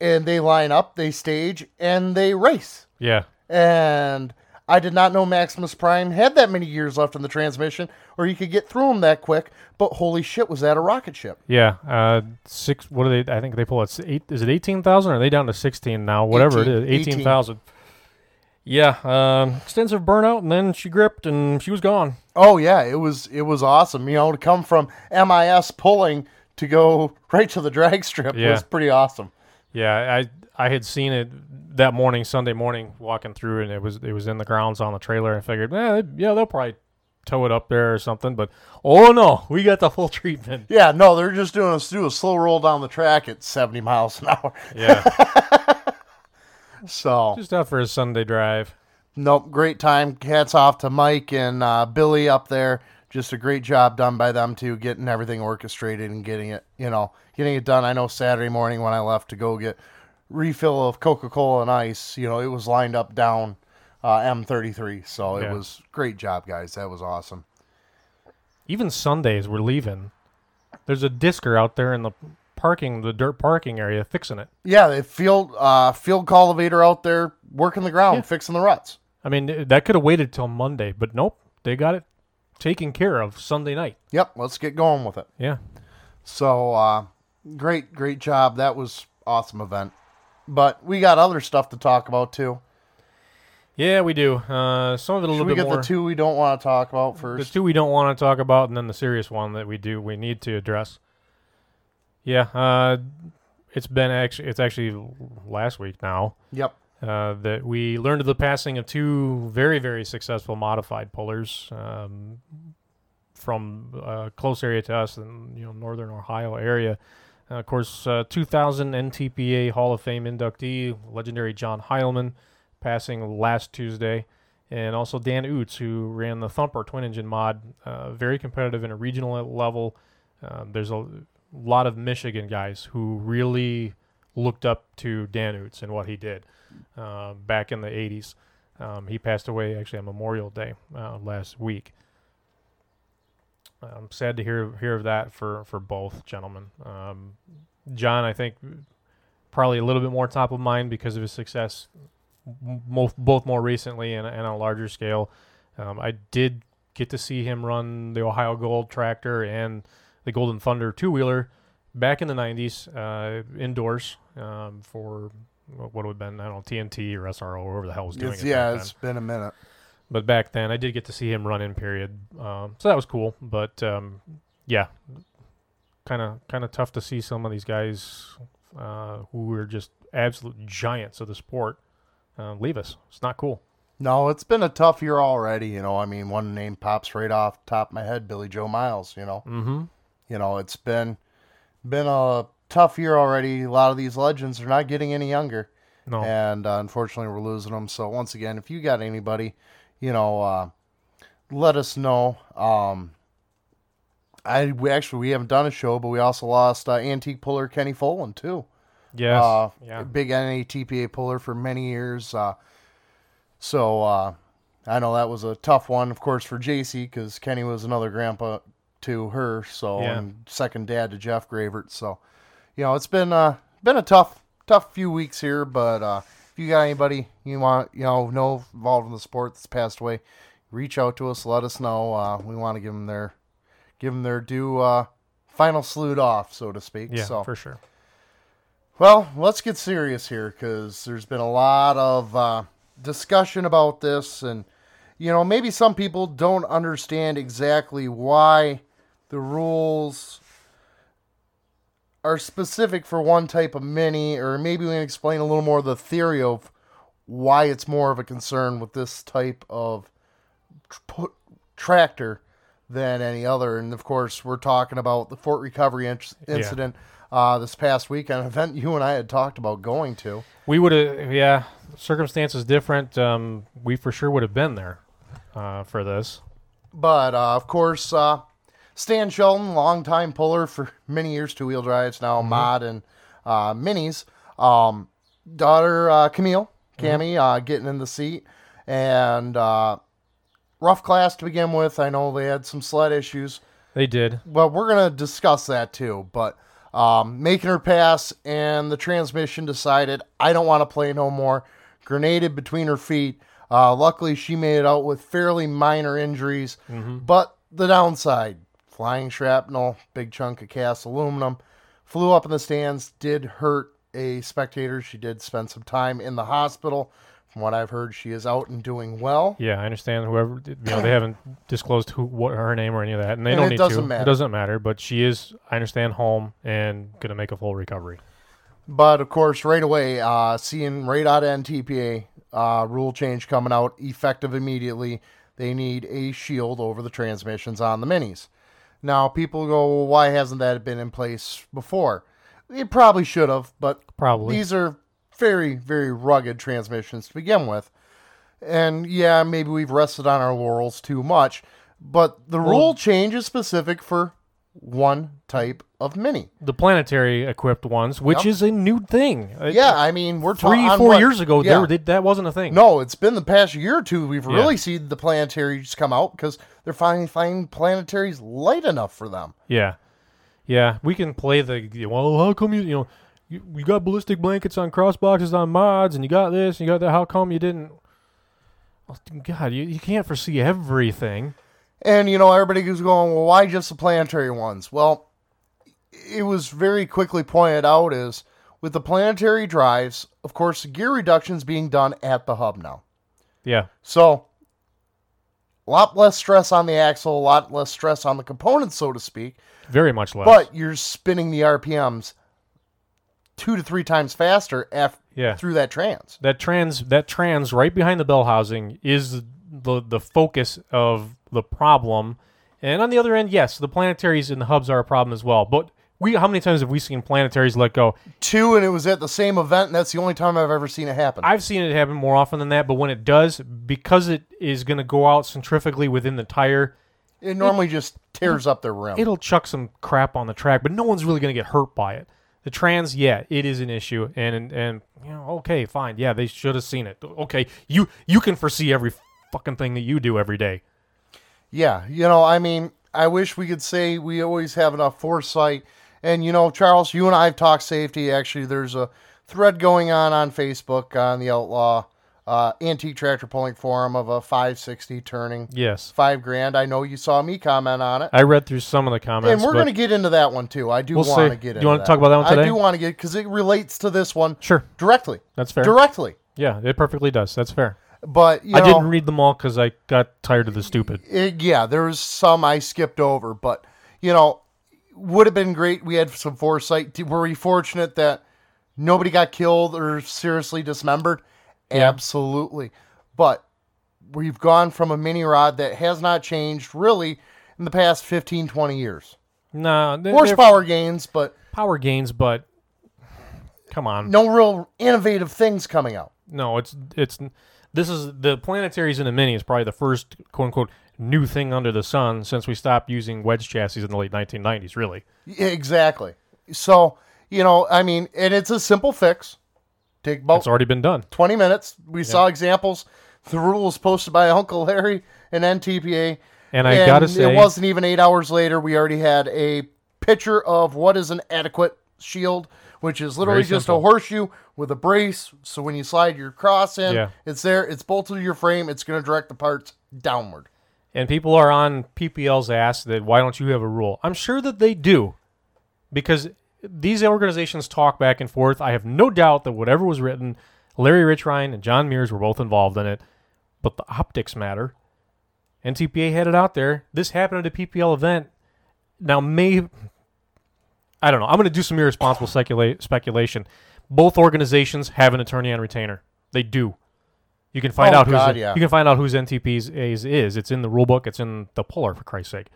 and they line up, they stage, and they race. Yeah. And I did not know Maximus Prime had that many years left in the transmission, or you could get through them that quick. But holy shit, was that a rocket ship? Yeah, uh, six. What are they? I think they pull it. Eight. Is it eighteen thousand? Are they down to sixteen now? Whatever 18, it is, eighteen thousand. Yeah, um, extensive burnout, and then she gripped, and she was gone. Oh yeah, it was it was awesome. You know, to come from MIS pulling to go (laughs) right to the drag strip Yeah. was pretty awesome. Yeah, I I had seen it that morning, Sunday morning, walking through, and it was it was in the grounds on the trailer. and I figured, eh, yeah, they'll probably tow it up there or something. But oh no, we got the full (laughs) treatment. Yeah, no, they're just doing us do a slow roll down the track at 70 miles an hour. Yeah, (laughs) So, just out for a Sunday drive. nope, great time. Hats off to Mike and uh, Billy up there. Just a great job done by them too, getting everything orchestrated and getting it, you know, getting it done. I know Saturday morning when I left to go get refill of Coca Cola and ice, you know, it was lined up down uh, M33. So Yeah. it was great job, guys. That was awesome. Even Sundays we're leaving. There's a discer out there in the parking, the dirt parking area, fixing it. Yeah, the field uh, field cultivator out there working the ground, Yeah. fixing the ruts. I mean, that could have waited till Monday, but nope, they got it taken care of Sunday night. Yep, let's get going with it. Yeah, So uh, great, great job. That was awesome event. But we got other stuff to talk about too. yeah, we do. Uh, some of it a Should little we bit get more. the two we don't want to talk about first. the two we don't want to talk about, and then the serious one that we do we need to address. Yeah, uh, it's been actually it's actually last week now Yep. uh, that we learned of the passing of two very very successful modified pullers um, from a close area to us in you know northern Ohio area. Uh, of course, uh, 2000 NTPA Hall of Fame inductee, legendary John Heilman, passing last Tuesday, and also Dan Oots, who ran the Thumper twin engine mod, uh, very competitive in a regional level. Um, there's a lot of Michigan guys who really looked up to Dan Oots and what he did uh, back in the 80s. Um, he passed away actually on Memorial Day uh, last week. I'm sad to hear hear of that for for both gentlemen. Um, John, I think, probably a little bit more top of mind because of his success, m- both more recently and, and on a larger scale. Um, I did get to see him run the Ohio Gold tractor and the Golden Thunder two wheeler back in the '90s uh, indoors um, for what would have been I don't know TNT or SRO, or whoever the hell was doing It's, it. yeah, it's been a minute. But back then, I did get to see him run in period, um, so that was cool. But um, yeah, kind of kind of tough to see some of these guys uh, who were just absolute giants of the sport uh, leave us. It's not cool. No, it's been a tough year already. You know, I mean, one name pops right off the top of my head, Billy Joe Miles. You know, Mm-hmm. You know, it's been been a tough year already. A lot of these legends are not getting any younger. No, and uh, unfortunately we're losing them. So once again, if you got anybody, you know, uh, let us know. Um, I we actually we haven't done a show, but we also lost uh, antique puller Kenny Folan too. yes, Uh, yeah, big NATPA puller for many years. Uh, so uh, I know that was a tough one, of course, for JC because Kenny was another grandpa to her. So Yeah. and second dad to Jeff Gravert. So you know it's been uh, been a tough tough few weeks here. But uh, if you got anybody you want you know know involved in the sport that's passed away, reach out to us. Let us know. Uh, we want to give them their give them their due uh, final salute off, so to speak. yeah, so for sure. well, let's get serious here because there's been a lot of uh, discussion about this, and you know maybe some people don't understand exactly why the rules are specific for one type of mini, or maybe we can explain a little more of the theory of why it's more of a concern with this type of tr- tractor than any other. And of course, we're talking about the Fort Recovery in- incident uh, this past week, an event you and I had talked about going to. We would have, yeah, circumstances different. Um, we for sure would have been there uh, for this. But uh, of course, uh, Stan Shelton, longtime puller for (laughs) many years, two wheel drives now, mod and uh, minis. Um, daughter uh, Camille, Cammy, uh, getting in the seat, and uh, rough class to begin with. I know they had some sled issues. They did. Well, we're gonna discuss that too. But um, making her pass, and the transmission decided I don't want to play no more. Grenaded between her feet. Uh, luckily, she made it out with fairly minor injuries. But the downside: flying shrapnel, big chunk of cast aluminum, flew up in the stands. Did hurt a spectator. She did spend some time in the hospital. From what I've heard, she is out and doing well. Yeah, I understand. Whoever you know, they haven't disclosed who, what her name or any of that, and they And don't it need doesn't to. matter. It doesn't matter. But she is, I understand, home and gonna make a full recovery. But of course, right away, uh, seeing right out of NTPA uh, rule change coming out effective immediately, they need a shield over the transmissions on the minis. Now, people go, well, why hasn't that been in place before? It probably should have, but Probably. these are very, very rugged transmissions to begin with. And yeah, maybe we've rested on our laurels too much, but the rule change is specific for one type of mini. The planetary equipped ones, which Yep. is a new thing. Yeah, I mean, we're three, talking four years ago, there that that wasn't a thing. No, it's been the past year or two we've Yeah. really seen the planetaries come out because they're finally finding planetaries light enough for them. Yeah, yeah. We can play the well. How come you you know you, you got ballistic blankets on cross boxes on mods, and you got this, and you got that. How come you didn't? Oh, God, you, you can't foresee everything. And you know, everybody was going, well, why just the planetary ones? Well, it was very quickly pointed out is with the planetary drives, of course, the gear reduction's being done at the hub now. Yeah, So a lot less stress on the axle, a lot less stress on the components, so to speak. very much less. But you're spinning the RPMs two to three times faster af- Yeah. through that trans. that trans that trans right behind the bell housing is the the focus of the problem. And on the other end, yes, the planetaries and the hubs are a problem as well. But we how many times have we seen planetaries let go? Two, and it was at the same event, and that's the only time I've ever seen it happen. I've seen it happen more often than that, but when it does, because it is going to go out centrifugally within the tire, it normally just tears up the rim. it'll chuck some crap on the track, but no one's really going to get hurt by it. The trans, yeah, it is an issue, and and, and you know, okay, fine, yeah, they should have seen it. Okay, you you can foresee every fucking thing that you do every day. Yeah, you know, I mean, I wish we could say we always have enough foresight. And you know, Charles, you and I have talked safety. Actually, there's a thread going on on Facebook on the Outlaw uh, Antique Tractor Pulling Forum of a 560 turning Yes, five grand. I know you saw me comment on it. I read through some of the comments, and we're going to get into that one too. I do We'll want to get You wanna talk about that one I do want to get because it relates to this one sure, directly. that's fair. Directly. Yeah, it perfectly does. That's fair. But you I know, didn't read them all because I got tired of the stupid. it, yeah, there was some I skipped over, but you know, would have been great. We had some foresight. Were we fortunate that nobody got killed or seriously dismembered? Yeah. Absolutely. But we've gone from a mini rod that has not changed really in the past 15, 20 years. Nah, they're- they're Horsepower gains, but power gains, but come on, no real innovative things coming out. No, it's it's this is the planetaries in the mini is probably the first quote unquote new thing under the sun since we stopped using wedge chassis in the late 1990s. Really, Yeah, Exactly. So, you know, I mean, and it's a simple fix. Take about it's already been done. 20 minutes. We saw examples. The rules posted by (laughs) Uncle Larry and NTPA. And I gotta say- it wasn't even eight hours later. We already had a picture of what is an adequate shield, which is literally Very just simple. a horseshoe with a brace. So when you slide your cross in, Yeah. it's there. It's bolted to your frame. It's going to direct the parts downward. And people are on PPL's ass that why don't you have a rule? I'm sure that they do, because these organizations talk back and forth. I have no doubt that whatever was written, Larry Rich Ryan and John Mears were both involved in it, but the optics matter. NTPA had it out there. This happened at a PPL event. Now, may I don't know. I'm going to do some irresponsible specula- speculation. Both organizations have an attorney on retainer. They do. You can find Oh, out who's God, yeah. you can find out whose NTP's is, is. It's in the rule book. It's in the puller for Christ's sake.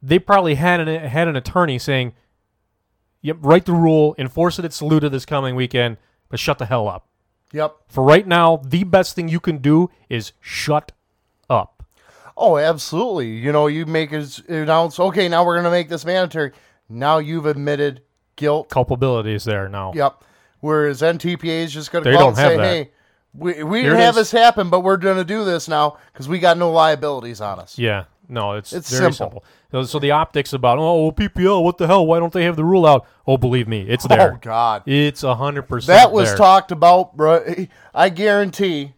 They probably had an had an attorney saying, "Yep, write the rule, enforce it at Saluda this coming weekend, but shut the hell up." Yep. For right now, the best thing you can do is shut up. Oh, absolutely. You know, you make us announce, okay, now we're going to make this mandatory. Now you've admitted guilt. Culpability is there now. Yep. Whereas NTPA is just going to call and say, that. hey, we, we didn't have is. this happen, but we're going to do this now because we got no liabilities on us. Yeah, no, it's It's very simple. simple. So, so the optics about oh, oh well, PPL, what the hell? Why don't they have the rule out? Oh, believe me, it's oh, there. Oh, God. it's a hundred percent. That was there. talked about, bro. I guarantee.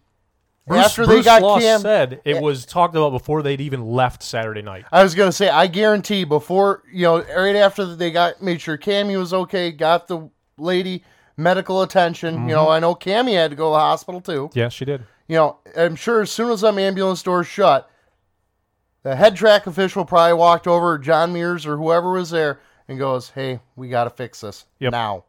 Bruce, after Bruce they got Law Cam, said it was talked about before they'd even left Saturday night. I was gonna say, I guarantee before you know, right after they got made sure Cammy was okay, got the lady medical attention. You know, Mm-hmm. I know Cammy had to go to the hospital too. Yes, she did. You know, I'm sure as soon as them ambulance doors shut, the head track official probably walked over, John Mears or whoever was there, and goes, "Hey, we got to fix this Yep. now."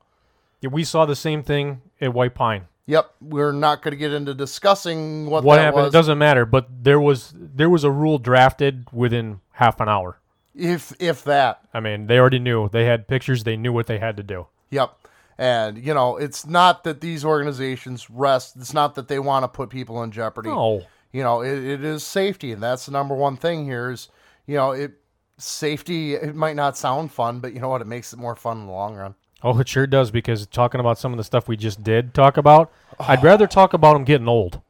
Yeah, we saw the same thing at White Pine. Yep, we're not going to get into discussing what, What that happened? was. It doesn't matter. But there was there was a rule drafted within half an hour. if if that. I mean, they already knew. They had pictures. They knew what they had to do. Yep. And you know, it's not that these organizations rest. It's not that they want to put people in jeopardy. No. You know, it, it is safety, and that's the number one thing here. Is you know, it safety. It might not sound fun, but you know what? It makes it more fun in the long run. Oh, it sure does because talking about some of the stuff we just did talk about, I'd rather talk about them getting old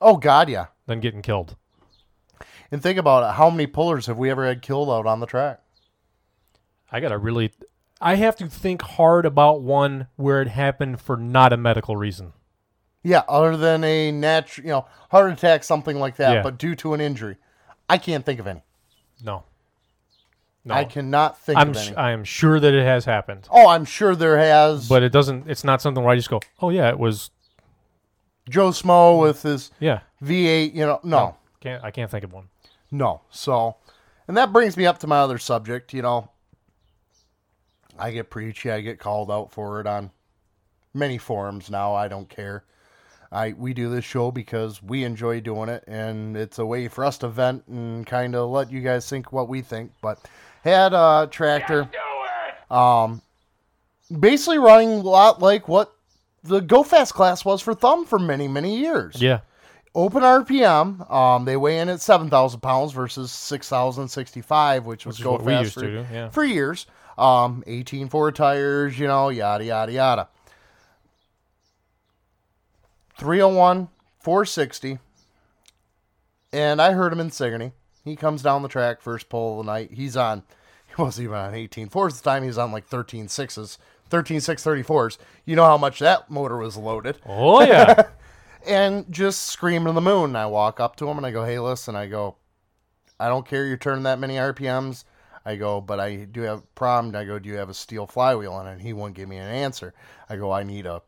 Oh God, yeah. than getting killed. And think about it. How many pullers have we ever had killed out on the track? I got to really I have to think hard about one where it happened for not a medical reason. Yeah, other than a natural, you know, heart attack, something like that, Yeah. but due to an injury, I can't think of any. No. No. I cannot think I'm of any. I am sure that it has happened. oh, I'm sure there has. But it doesn't it's not something where I just go, "Oh yeah, it was Joe Smo with his yeah." V8, you know, no, Can't I can't think of one. no. So, and that brings me up to my other subject. You know, I get preachy, I get called out for it on many forums now. I don't care. I we do this show because we enjoy doing it, and it's a way for us to vent and kind of let you guys think what we think. But had a tractor, um, basically running a lot like what the Go Fast class was for Thumb for many many years Yeah. open RPM. Um, they weigh in at seven thousand pounds versus six thousand sixty-five, which was Which go what we fast used for, to do, yeah. for years. Um, eighteen four tires, you know, yada yada yada. 301, 460. And I heard him in Sigourney. He comes down the track first pole of the night. He's on, (laughs) he wasn't even on 18 fours at the time. He was on like 13 sixes, 13 634s. You know how much that motor was loaded Oh yeah. (laughs) and just screaming to the moon. And I walk up to him and I go, "Hey, listen," I go, "I don't care you're turning that many RPMs." I go, "But I do have a problem." I go, "Do you have a steel flywheel?" on it?" And he won't give me an answer. I go, "I need a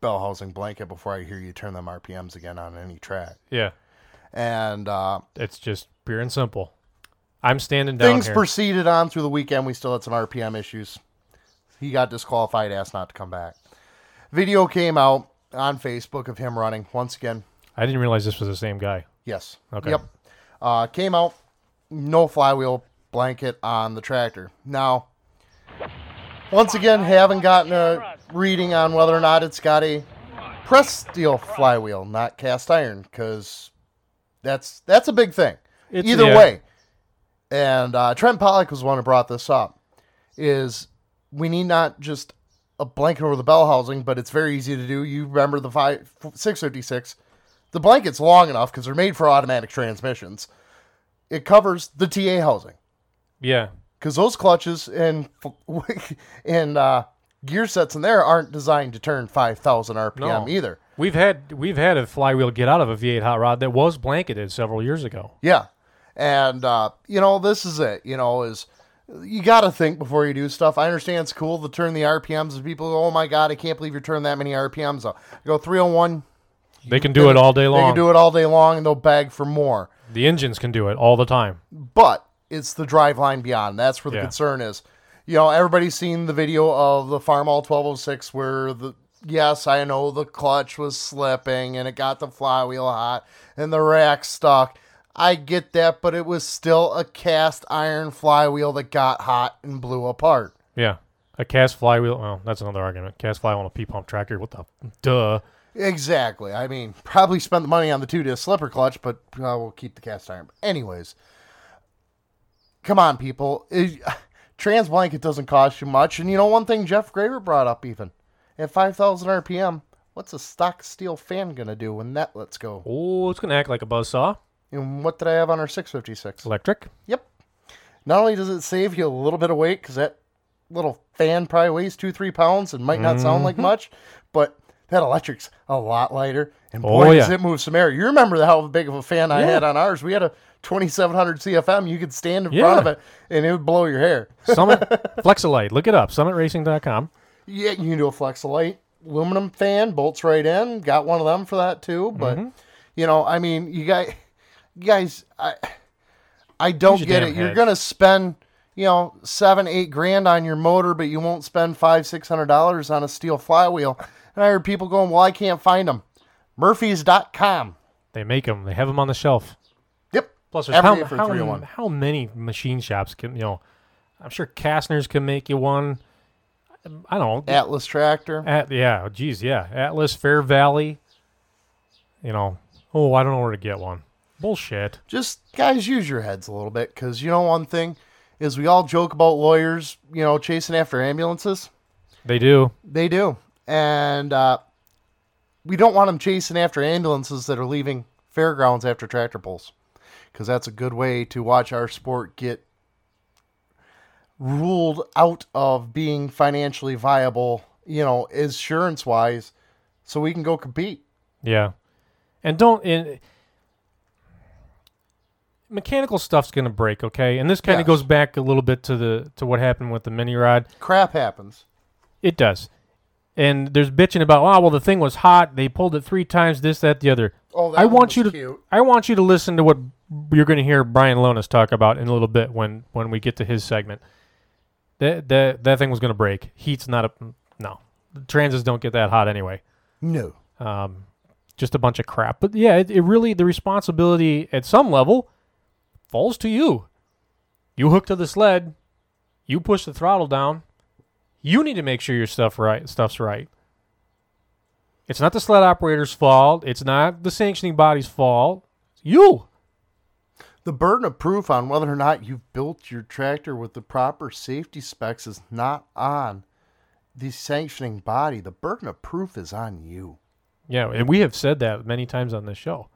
bell housing blanket before I hear you turn them RPMs again on any track." yeah. And uh, It's just pure and simple. I'm standing down things here. proceeded on through the weekend. We still had some RPM issues. He got disqualified, asked not to come back. Video came out on Facebook of him running once again. I didn't realize this was the same guy. Yes. Okay. Yep. Uh, came out, no flywheel blanket on the tractor. Now, once again, haven't gotten a reading on whether or not it's got a press steel flywheel, not cast iron, because that's that's a big thing. It's- Either yeah. way, and uh, Trent Pollock was the one who brought this up. Is we need not just a blanket over the bell housing, but it's very easy to do. You remember the five six fifty six. The blanket's long enough because they're made for automatic transmissions. It covers the TA housing Yeah. because those clutches and (laughs) and uh, gear sets in there aren't designed to turn five thousand RPM No. either. We've had we've had a flywheel get out of a V8 hot rod that was blanketed several years ago. Yeah. And uh, you know, this is it, you know, is you gotta think before you do stuff. I understand it's cool to turn the RPMs and people go, Oh my god, I can't believe you're turning that many RPMs up. I go three oh one They can do it all day long. They can do it all day long and they'll beg for more. The engines can do it all the time. But it's the drive line beyond. That's where the Yeah. concern is. You know, everybody's seen the video of the Farmall 1206 where the yes, I know the clutch was slipping and it got the flywheel hot and the rack stuck. I get that, but it was still a cast iron flywheel that got hot and blew apart. Yeah. A cast flywheel. Well, that's another argument. Cast flywheel on a P pump tractor. What the? Duh. Exactly. I mean, probably spent the money on the two disc slipper clutch, but uh, we'll keep the cast iron. Anyways, come on, people. It- (sighs) trans blanket doesn't cost you much. And you know, one thing Jeff Graver brought up even at 5,000 RPM, what's a stock steel fan going to do when that lets go? Oh, it's gonna act like a buzzsaw. And what did I have on our 656? Electric. Yep. Not only does it save you a little bit of weight because that little fan probably weighs two, three pounds and might not sound like Mm-hmm. much, but that electric's a lot lighter. And Oh, boy, does it move some air. You remember how big of a fan I Yeah. had on ours? We had a 2700 CFM. You could stand in Yeah. front of it and it would blow your hair. Summit (laughs) Flex-a-lite. Look it up. SummitRacing.com. Yeah, you can do a Flex-a-lite aluminum fan, bolts right in. Got one of them for that too. But Mm-hmm. you know, I mean, you guys, you guys, I, I don't get damn it. You're gonna spend, you know, seven, eight grand on your motor, but you won't spend five, six hundred dollars on a steel flywheel. And I heard people going, "Well, I can't find them." Murphy's.com. They make them. They have them on the shelf. Yep, Plus, there's Every how, for how, 301. how many machine shops can you know? I'm sure Castner's can make you one. I don't know. Atlas tractor. At, yeah, geez, yeah. Atlas, Fair Valley. You know, oh, I don't know where to get one. Bullshit. just guys use your heads a little bit because you know one thing? Is we all joke about lawyers you know chasing after ambulances? They do. they do. And uh, we don't want them chasing after ambulances that are leaving fairgrounds after tractor pulls because that's a good way to watch our sport get ruled out of being financially viable you know insurance wise so we can go compete. Yeah, and don't in mechanical stuff's gonna break. Okay, and this kind of Yes. goes back a little bit to the to what happened with the mini rod. crap happens It does. And there's bitching about, oh, well, the thing was hot. They pulled it three times, this, that, the other. Oh, that I one want was you to, cute. I want you to listen to what you're going to hear Brian Lohnes talk about in a little bit when when we get to his segment. That that that thing was going to break. Heat's not a no. Transits don't get that hot anyway. no Um, just a bunch of crap. But yeah, it, it really the responsibility at some level falls to you. You hook to the sled, you push the throttle down. You need to make sure your stuff right stuff's right. It's not the sled operator's fault. It's not the sanctioning body's fault. It's you. The burden of proof on whether or not you've built your tractor with the proper safety specs is not on the sanctioning body. The burden of proof is on you. Yeah, and we have said that many times on this show.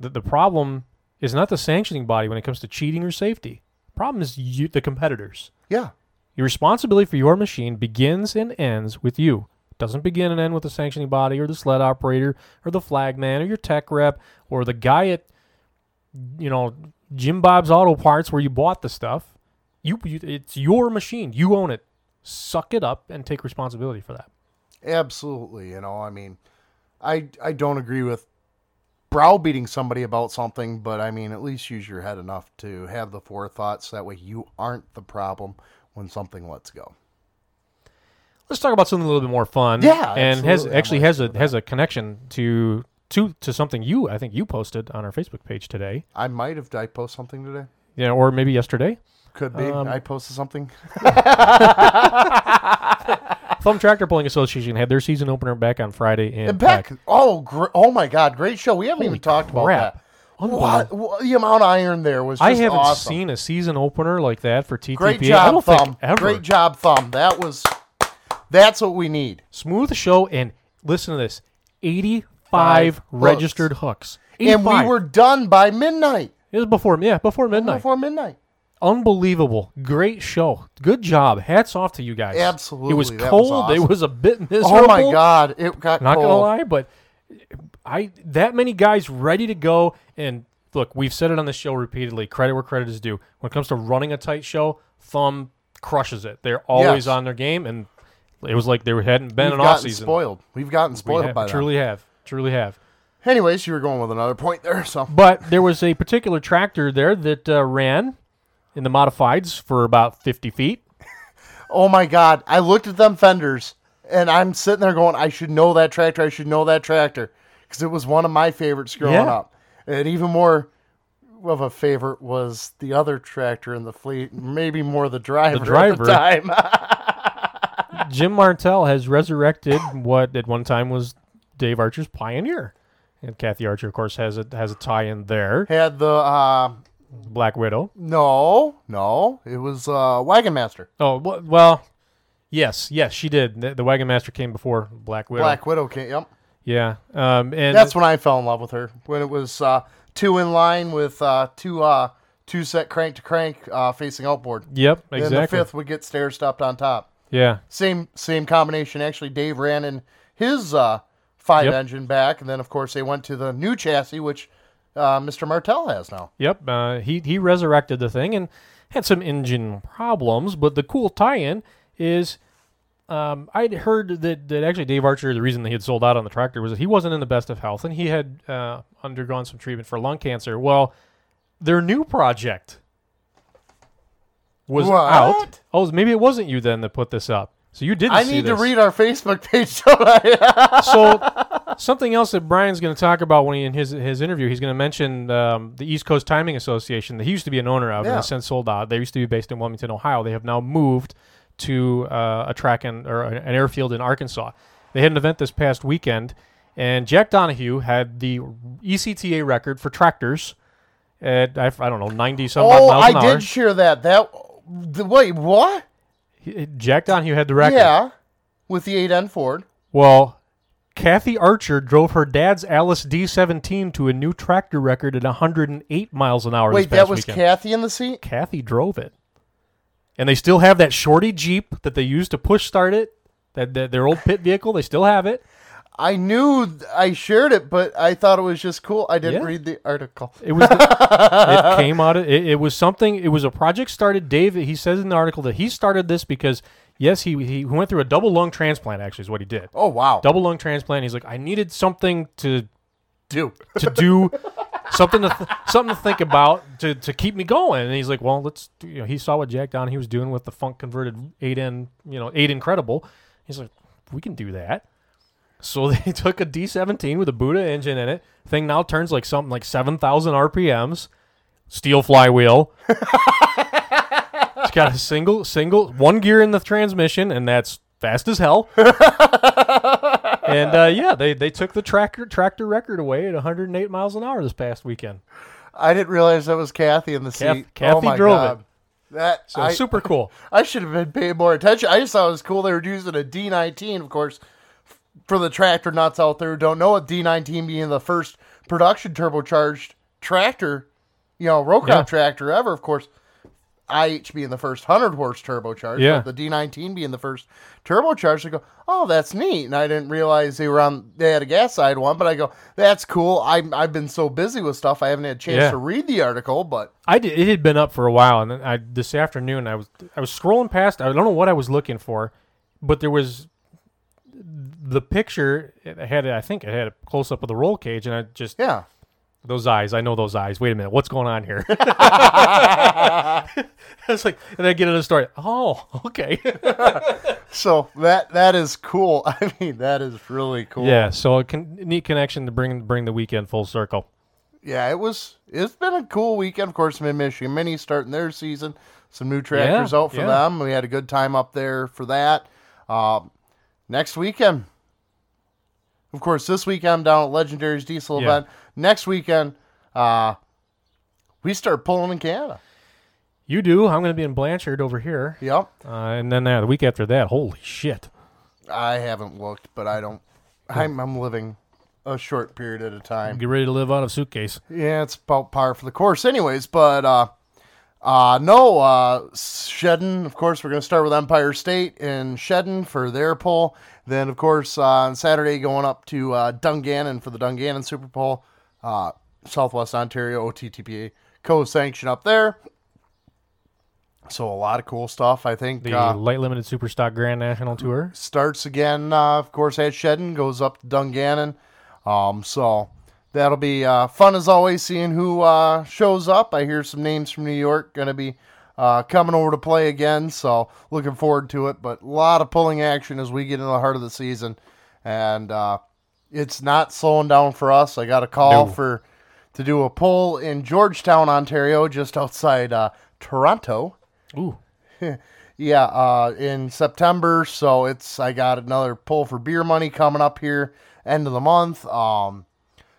The, the problem is not the sanctioning body when it comes to cheating or safety. The problem is you, the competitors. Yeah. Your responsibility for your machine begins and ends with you. It doesn't begin and end with the sanctioning body or the sled operator or the flagman or your tech rep or the guy at you know Jim Bob's Auto Parts where you bought the stuff. You, you it's your machine. You own it. Suck it up and take responsibility for that. Absolutely. You know, I mean, I I don't agree with browbeating somebody about something, but I mean, at least use your head enough to have the forethought so that way you aren't the problem when something lets go. Let's talk about something a little bit more fun. Yeah, and has actually has a has a connection to to to something you I think you posted on our Facebook page today. I might have I post something today? Yeah, or maybe yesterday. Could be. Um, I posted something. (laughs) (laughs) (laughs) Thumb Tractor Pulling Association had their season opener back on Friday in And Peck. Oh, gr- oh my God, great show. We haven't Holy even talked about crap. that. What, what- the amount of iron there was just I haven't awesome. seen a season opener like that for TTP. Great I job, don't Thumb. think ever. Great job, Thumb. That was that's what we need. Smooth show and listen to this: eighty-five Five registered hooks. And we were done by midnight. It was before, yeah, before midnight. Before midnight. Unbelievable, great show. Good job. Hats off to you guys. Absolutely, It was that was cold. It was a bit miserable. Oh my God, it got Not cold. gonna lie, but I that many guys ready to go. And look, we've said it on the show repeatedly. Credit where credit is due. When it comes to running a tight show, Thumb crushes it. They're always Yes. on their game, and it was like there hadn't been We've an off season. spoiled. We've gotten We spoiled ha- by them. truly have, truly have. Anyways, you were going with another point there, so But there was a particular tractor there that uh, ran in the modifieds for about fifty feet. oh my God, I looked at them fenders and I'm sitting there going, I should know that tractor. I should know that tractor because it was one of my favorites growing Yeah. up. And even more of a favorite was the other tractor in the fleet, maybe more the driver, driver. at the time. (laughs) Jim Martell has resurrected what at one time was Dave Archer's Pioneer. And Kathy Archer, of course, has a has a tie-in there. Had the uh, Black Widow. no, no, it was uh, Wagon Master. Oh well, yes, yes, she did. The, the Wagon Master came before Black Widow. Black Widow came. Yep. Yeah, um, and That's when I fell in love with her. When it was uh, two in line with uh, two uh, two set crank to crank uh, facing outboard. Yep, And exactly. the fifth would get stair stopped on top. yeah, Same same combination. Actually, Dave ran in his uh, five Yep. engine back, and then of course they went to the new chassis, which uh, Mr. Martell has now. Yep, uh, he he resurrected the thing and had some engine problems, but the cool tie-in is um, I'd heard that, that actually Dave Archer, the reason that he had sold out on the tractor was that he wasn't in the best of health and he had uh, undergone some treatment for lung cancer. Well, their new project was What? out. Oh, maybe it wasn't you then that put this up. So you did. See. I need to read our Facebook page. (laughs) don't I? so Something else that Brian's going to talk about when he in his his interview, he's going to mention um, the East Coast Timing Association that he used to be an owner of, and Yeah. has since sold out. They used to be based in Wilmington, Ohio. They have now moved to uh, a track in, or an airfield in Arkansas. They had an event this past weekend, and Jack Donahue had the ECTA record for tractors at I, I don't know ninety some Oh, miles I an hour. did share that. That the, wait, what? He- Jack Donahue had the record. Yeah, with the 8N Ford. Well, Kathy Archer drove her dad's Allis D17 to a new tractor record at 108 miles an hour. Wait, this past that was weekend. Kathy in the seat. Kathy drove it, and they still have that shorty Jeep that they used to push start it. That, that their old pit vehicle, they still have it. I knew I shared it, but I thought it was just cool. I didn't Yeah. read the article. It was. The, (laughs) it came out. Of, it, it was something. It was a project started. Dave. He says in the article that he started this because yes, he he went through a double lung transplant. Actually, is what he did. Oh wow, Double lung transplant. He's like, I needed something to do to do something to th- something to think about to, to keep me going. And he's like, well, let's. Do, you know, he saw what Jack Donahue was doing with the funk converted eight in you know, eight Incredible. He's like, we can do that. So (laughs) they took a D17 with a Buda engine in it. Thing now turns like something like seven thousand RPMs. Steel flywheel. (laughs) it's got a single single one gear in the transmission, and that's fast as hell. (laughs) and uh, yeah, they, they took the tractor tractor record away at 108 miles an hour this past weekend. I didn't realize that was Kathy in the Kath- seat. Kathy oh drove God. it. That So I, super cool. (laughs) I should have been paying more attention. I just thought it was cool they were using a D19, of course, for the tractor nuts out there who don't know it. D19 being the first production turbocharged tractor, you know, row crop Yeah. tractor ever. Of course, IH being the first 100 horse turbocharged, Yeah. the D19 being the first turbocharged. I go, oh, that's neat. And I didn't realize they were on, they had a gas side one, but I go, that's cool. I'm, I've been so busy with stuff, I haven't had a chance Yeah. to read the article, but I did, it had been up for a while, and then I this afternoon I was I was scrolling past. I don't know what I was looking for, but there was the picture. It had I think it had a close up of the roll cage, and I just yeah. Those eyes. I know those eyes. Wait a minute, what's going on here? (laughs) it's like, and I get into the story. Oh, okay. (laughs) So that that is cool. (laughs) I mean, that is really cool. yeah. So a con- neat connection to bring bring the weekend full circle. yeah. It was. It's been a cool weekend. Of course, Mid Michigan Mini starting their season. Some new tractors Yeah, out for yeah. them. We had a good time up there for that. Um, next weekend, of course, this weekend down at Legendary's Diesel Yeah. event. Next weekend, uh, we start pulling in Canada. You do. I'm going to be in Blanchard over here, Yep. uh, and then uh, the week after that. Holy shit! I haven't looked, but I don't. I'm, I'm living a short period at a time. Get ready to live out of suitcase. Yeah, it's about par for the course, anyways. But uh, uh, no, uh, Shedden. Of course, we're going to start with Empire State in Shedden for their poll. Then, of course, uh, on Saturday going up to uh, Dungannon for the Dungannon Super Bowl. Uh, Southwest Ontario OTTPA co-sanction up there. So a lot of cool stuff. I think The uh, light limited super stock Grand National Tour. starts again, uh, of course, at Shedden, goes up to Dungannon. Um, so that'll be uh, fun as always, seeing who uh, shows up. I hear some names from New York going to be uh, coming over to play again, so looking forward to it. But a lot of pulling action as we get into the heart of the season, and uh, it's not slowing down for us. I got a call No. for to do a pull in Georgetown, Ontario, just outside uh, Toronto. Ooh, (laughs) Yeah, uh, in September. So it's I got another pull for beer money coming up here end of the month. Um,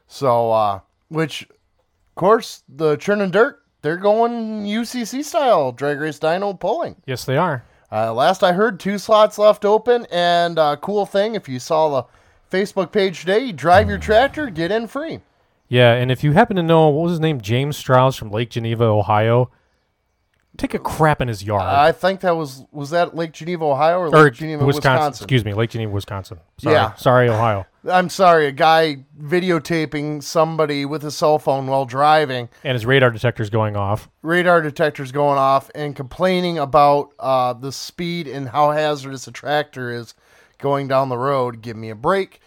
so uh, which, of course, the Churn and Dirt they're going UCC style drag race dyno pulling. yes, they are. Uh, last I heard, two slots left open, and uh, cool thing if you saw the Facebook page today, you drive your tractor, get in free. Yeah, and if you happen to know what was his name, James Strauss from Lake Geneva, Ohio, take a crap in his yard. I think that was was that Lake Geneva, Ohio, or or Lake Geneva, Wisconsin. Wisconsin. Excuse me, Lake Geneva, Wisconsin. Sorry. Yeah. Sorry, Ohio. (laughs) I'm sorry, a guy videotaping somebody with a cell phone while driving, And his radar detector's going off. radar detectors going off, and complaining about uh, the speed and how hazardous a tractor is going down the road. Give me a break.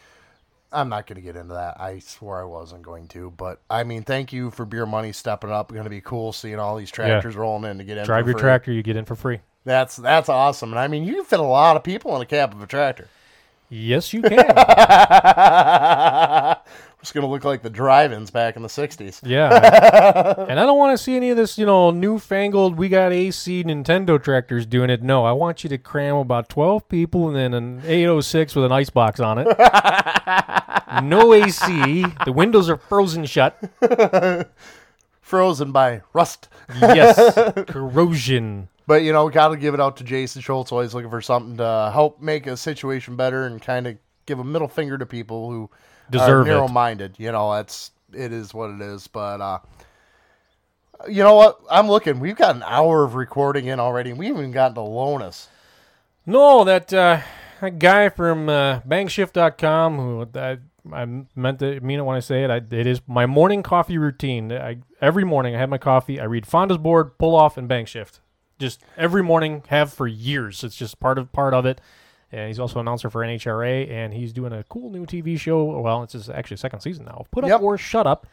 I'm not going to get into that. I swore I wasn't going to, but I mean, thank you for beer money stepping up. Going to be cool seeing all these tractors rolling in to get in. Drive your free. tractor, you get in for free. That's that's awesome, and I mean, you can fit a lot of people in the cab of a tractor. Yes, you can. (laughs) It's gonna look like the drive-ins back in the '60s. yeah. (laughs) and I don't want to see any of this, you know, newfangled, we got AC Nintendo tractors doing it. No, I want you to cram about 12 people and then an 806 with an icebox on it. (laughs) no AC. The windows are frozen shut. Frozen by rust. Yes. Corrosion. But you know, got to give it out to Jason Schultz. Always looking for something to help make a situation better and kind of give a middle finger to people who Deserve are narrow-minded. You know, that's it is what it is. But uh, you know what? I'm looking. We've got an hour of recording in already, and we haven't even gotten to Lohnes. No, that uh, that guy from uh, bangshift.com who I, I meant to mean it when I say it. I, it is my morning coffee routine. I every morning I have my coffee. I read Fonda's board, pull off, and BangShift. Just every morning, have for years. It's just part of part of it. And he's also an announcer for NHRA, and he's doing a cool new TV show. Well, it's his actually second season now. Put up Yep. or shut up.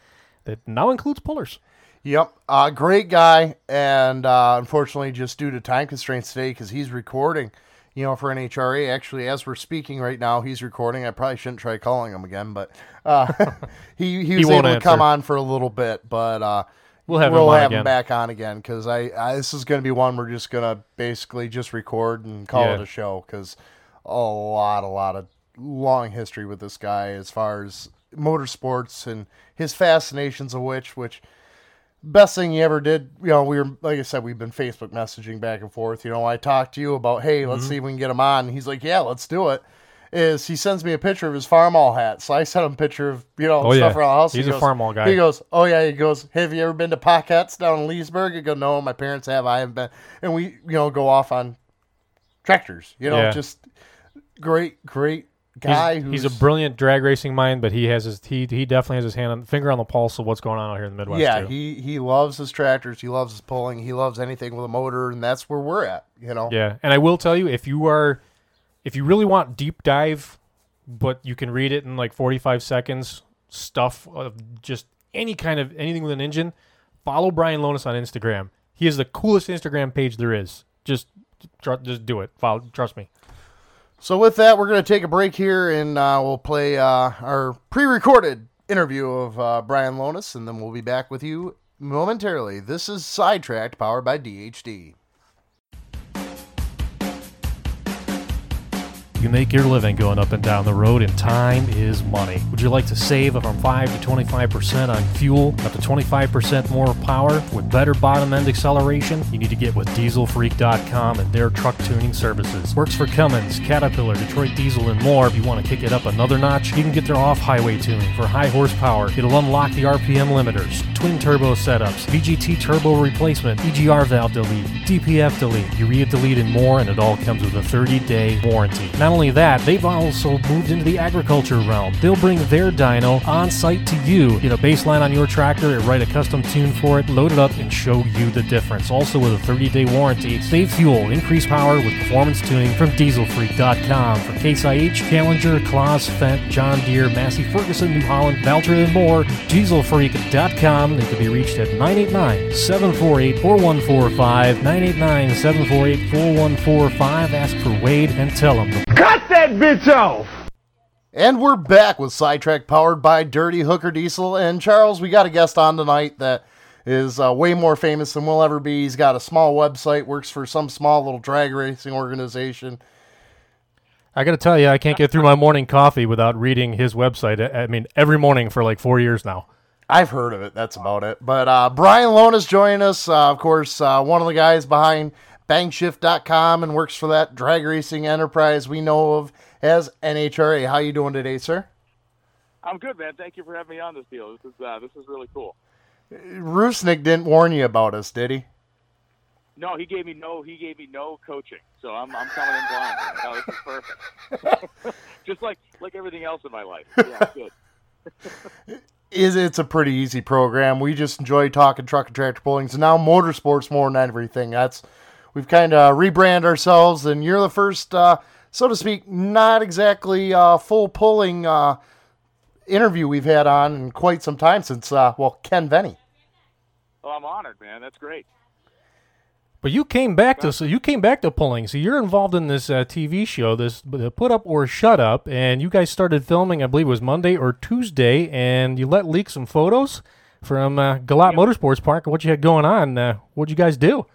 That now includes pullers. Yep, uh, great guy, and uh, unfortunately, just due to time constraints today, because he's recording, you know, for NHRA. Actually, as we're speaking right now, he's recording. I probably shouldn't try calling him again, but uh, (laughs) he he was won't able to come on for a little bit, but uh, We'll have him we'll on have him back on again because I, I this is going to be one we're just going to basically just record and call Yeah. it a show because a lot, a lot of long history with this guy as far as motorsports and his fascinations of which which best thing he ever did you know we were like i said we've been facebook messaging back and forth you know i talked to you about hey let's Mm-hmm. see if we can get him on and he's like yeah let's do it is he sends me a picture of his farmall hat so i sent him a picture of you know Oh, stuff yeah. around the house He's He a goes- Farmall guy. he goes oh yeah he goes have you ever been to pockets down in leesburg i go no my parents have i haven't been and we you know go off on tractors you know Yeah. just great great He's, guy he's a brilliant drag racing mind, but he has his he he definitely has his hand on finger on the pulse of what's going on out here in the Midwest. yeah too. he he loves his tractors he loves his pulling he loves anything with a motor and that's where we're at you know Yeah, and I will tell you if you are if you really want deep dive, but you can read it in like 45 seconds, stuff of just any kind of anything with an engine, follow Brian Lohnes on Instagram. He is the coolest Instagram page there is. Just just do it. Follow, trust me. So with that, we're going to take a break here, and uh, we'll play uh, our pre-recorded interview of uh, Brian Lohnes, and then we'll be back with you momentarily. This is Sidetracked, powered by DHD. You make your living going up and down the road, and time is money. Would you like to save up from 5 to 25% on fuel, up to 25% more power with better bottom end acceleration? You need to get with dieselfreak.com and their truck tuning services. Works for Cummins, Caterpillar, Detroit Diesel, and more. If you want to kick it up another notch, you can get their off highway tuning for high horsepower. It'll unlock the RPM limiters, twin turbo setups, VGT turbo replacement, EGR valve delete, DPF delete, urea delete, and more, and it all comes with a 30 day warranty. Not only that, they've also moved into the agriculture realm. They'll bring their dyno on site to you, get a baseline on your tractor, and write a custom tune for it, load it up, and show you the difference. Also, with a 30 day warranty, save fuel, increase power with performance tuning from dieselfreak.com. For Case IH, Challenger, Claas, Fendt, John Deere, Massey, Ferguson, New Holland, Valtra, and more, dieselfreak.com. They can be reached at 989 748 4145. 989 748 4145. Ask for Wade and tell him Cut that bitch off! And we're back with Sidetrack, powered by Dirty Hooker Diesel. And Charles, we got a guest on tonight that is uh, way more famous than we'll ever be. He's got a small website, works for some small little drag racing organization. I got to tell you, I can't get through my morning coffee without reading his website. I I mean, every morning for like four years now. I've heard of it. That's about it. But uh, Brian Lohnes joining us. Uh, of course, uh, one of the guys behind bangshift.com and works for that drag racing enterprise we know of as NHRA. How you doing today, sir? I'm good, man. Thank you for having me on this deal. This is uh, this is really cool. Rusnik didn't warn you about us, did he? No, he gave me no he gave me no coaching, so I'm I'm coming in blind. No, this is perfect. (laughs) Just like like everything else in my life. Yeah, good. (laughs) is it's a pretty easy program. We just enjoy talking truck and tractor pullings, and now motorsports more than everything. That's we've kind of rebranded ourselves, and you're the first, uh, so to speak, not exactly uh, full pulling uh, interview we've had on in quite some time since uh, well Ken Venny. Well, I'm honored, man. That's great. But you came back to so you came back to pulling. So you're involved in this uh, TV show, this the Put Up or Shut Up, and you guys started filming. I believe it was Monday or Tuesday, and you let leak some photos from uh, Galot Motorsports Park what you had going on. Uh, what'd you guys do?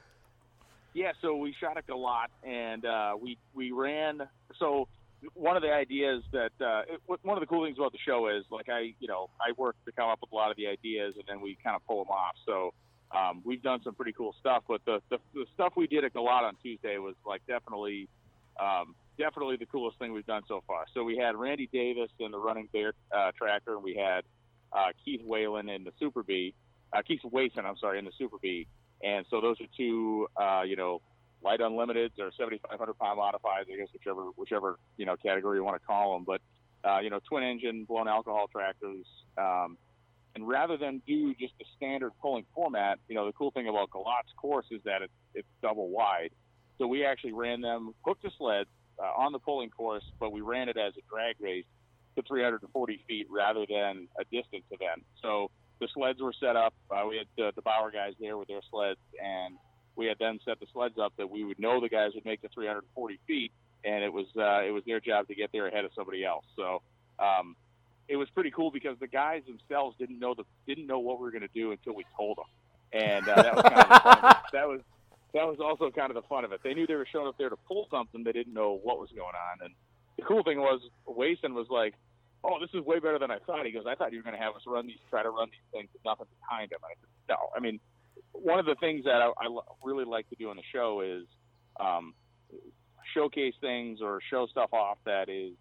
Yeah, so we shot it a Galot, and uh, we we ran. So one of the ideas that uh, it, one of the cool things about the show is like I you know I work to come up with a lot of the ideas, and then we kind of pull them off. So um, we've done some pretty cool stuff, but the, the, the stuff we did at Galot on Tuesday was like definitely, um, definitely the coolest thing we've done so far. So we had Randy Davis in the running bear uh, tractor, and we had uh, Keith Whalen in the Super B, uh, Keith Wason, I'm sorry, in the Super B. And so those are two, uh, you know, light unlimiteds or 7,500 pound modifieds, I guess whichever whichever you know category you want to call them. But uh, you know, twin engine blown alcohol tractors. Um, and rather than do just the standard pulling format, you know, the cool thing about Galot's course is that it's, it's double wide. So we actually ran them hooked to sleds uh, on the pulling course, but we ran it as a drag race to 340 feet rather than a distance event. So the sleds were set up. Uh, we had the, the Bauer guys there with their sleds, and we had then set the sleds up that we would know the guys would make the 340 feet, and it was uh, it was their job to get there ahead of somebody else. So um, it was pretty cool because the guys themselves didn't know the didn't know what we were going to do until we told them, and uh, that was kind of that was that was also kind of the fun of it. They knew they were showing up there to pull something, they didn't know what was going on. And the cool thing was, Wason was like, "Oh, this is way better than I thought." He goes, "I thought you were going to have us run these, try to run these things with nothing behind them." And I said, "No, I mean." One of the things that I, I really like to do on the show is um, showcase things or show stuff off that is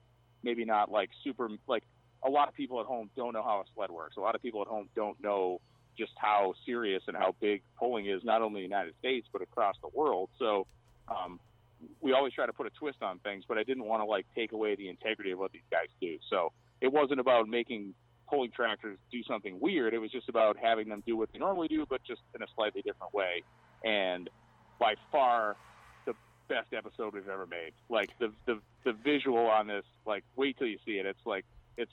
maybe not like super like a lot of people at home don't know how a sled works. A lot of people at home don't know just how serious and how big pulling is, not only in the United States but across the world. So um, we always try to put a twist on things, but I didn't want to like take away the integrity of what these guys do. So it wasn't about making pulling tractors do something weird. It was just about having them do what they normally do, but just in a slightly different way. And by far the best episode we've ever made. Like the the the visual on this, like wait till you see it. It's like it's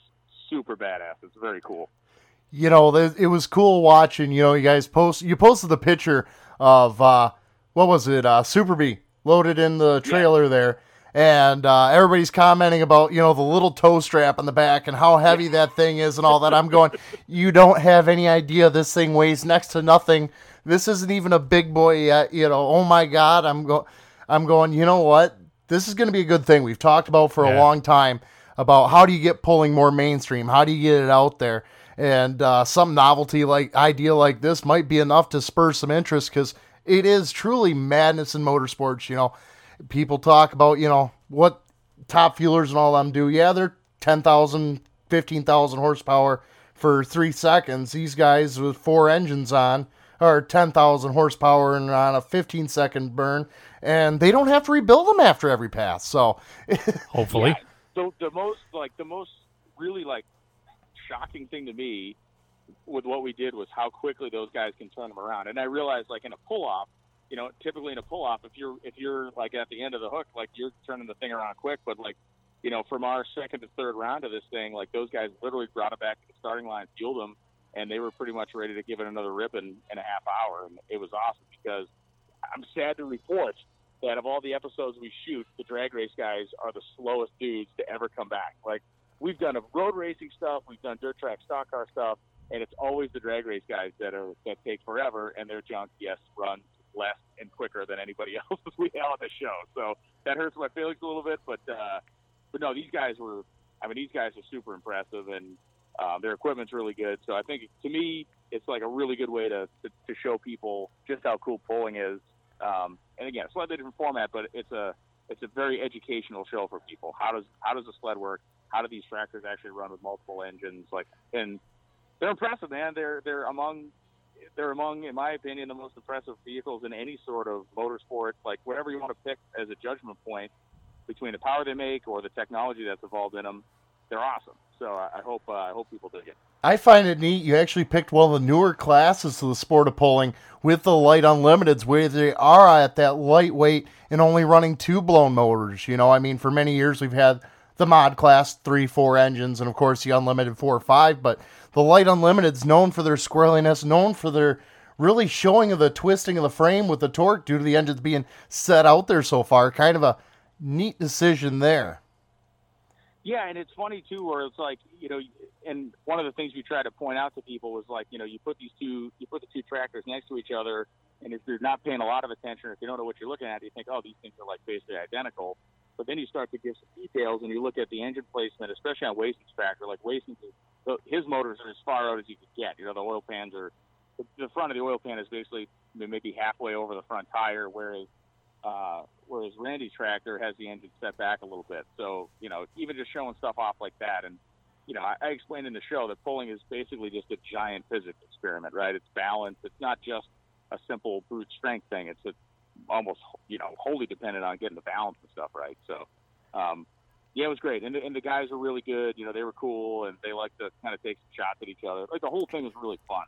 super badass. It's very cool. You know, it was cool watching. You know, you guys post you posted the picture of uh, what was it? Uh, Super B loaded in the trailer yeah. there, and uh, everybody's commenting about you know the little toe strap on the back and how heavy that thing is and all that. I'm going, you don't have any idea. This thing weighs next to nothing. This isn't even a big boy yet. You know, oh my god, I'm going, I'm going. You know what? This is going to be a good thing. We've talked about for yeah. a long time about how do you get pulling more mainstream? How do you get it out there? And uh, some novelty like idea like this might be enough to spur some interest because it is truly madness in motorsports. You know, people talk about you know what top fuelers and all them do. Yeah, they're 10,000, 15,000 horsepower for three seconds. These guys with four engines on are 10,000 horsepower and on a 15 second burn, and they don't have to rebuild them after every pass. So, (laughs) hopefully. Yeah the the most like the most really like shocking thing to me with what we did was how quickly those guys can turn them around. And I realized like in a pull off, you know, typically in a pull off, if you're if you're like at the end of the hook, like you're turning the thing around quick. But like, you know, from our second to third round of this thing, like those guys literally brought it back to the starting line, fueled them, and they were pretty much ready to give it another rip in, in a half hour. And it was awesome because I'm sad to report that of all the episodes we shoot, the drag race guys are the slowest dudes to ever come back. Like we've done road racing stuff, we've done dirt track stock car stuff, and it's always the drag race guys that are that take forever, and their junk yes runs less and quicker than anybody (laughs) else we have on the show. So that hurts my feelings a little bit, but uh, but no, these guys were. I mean, these guys are super impressive, and uh, their equipment's really good. So I think to me, it's like a really good way to, to, to show people just how cool pulling is um, and again, a slightly different format, but it's a it's a very educational show for people. How does how does a sled work? How do these tractors actually run with multiple engines? Like, and they're impressive, man. They're they're among they're among, in my opinion, the most impressive vehicles in any sort of motorsport. Like whatever you want to pick as a judgment point between the power they make or the technology that's involved in them, they're awesome. So I, I hope uh, I hope people dig it. I find it neat. You actually picked one of the newer classes of the sport of pulling with the light unlimiteds, where they are at that lightweight and only running two blown motors. You know, I mean, for many years we've had the mod class three, four engines, and of course the unlimited four or five. But the light unlimiteds, known for their squirreliness, known for their really showing of the twisting of the frame with the torque due to the engines being set out there so far. Kind of a neat decision there. Yeah, and it's funny too, where it's like you know, and one of the things we try to point out to people was like, you know, you put these two, you put the two tractors next to each other, and if you're not paying a lot of attention, or if you don't know what you're looking at, you think, oh, these things are like basically identical. But then you start to give some details, and you look at the engine placement, especially on Wason's tractor. Like Wason's, his motors are as far out as you could get. You know, the oil pans are, the front of the oil pan is basically maybe halfway over the front tire, whereas uh, whereas Randy's tractor has the engine set back a little bit. So, you know, even just showing stuff off like that. And, you know, I, I explained in the show that pulling is basically just a giant physics experiment, right? It's balance. It's not just a simple brute strength thing. It's a, almost, you know, wholly dependent on getting the balance and stuff right. So, um, yeah, it was great. And the, and the guys were really good. You know, they were cool and they liked to kind of take some shots at each other. Like the whole thing was really fun.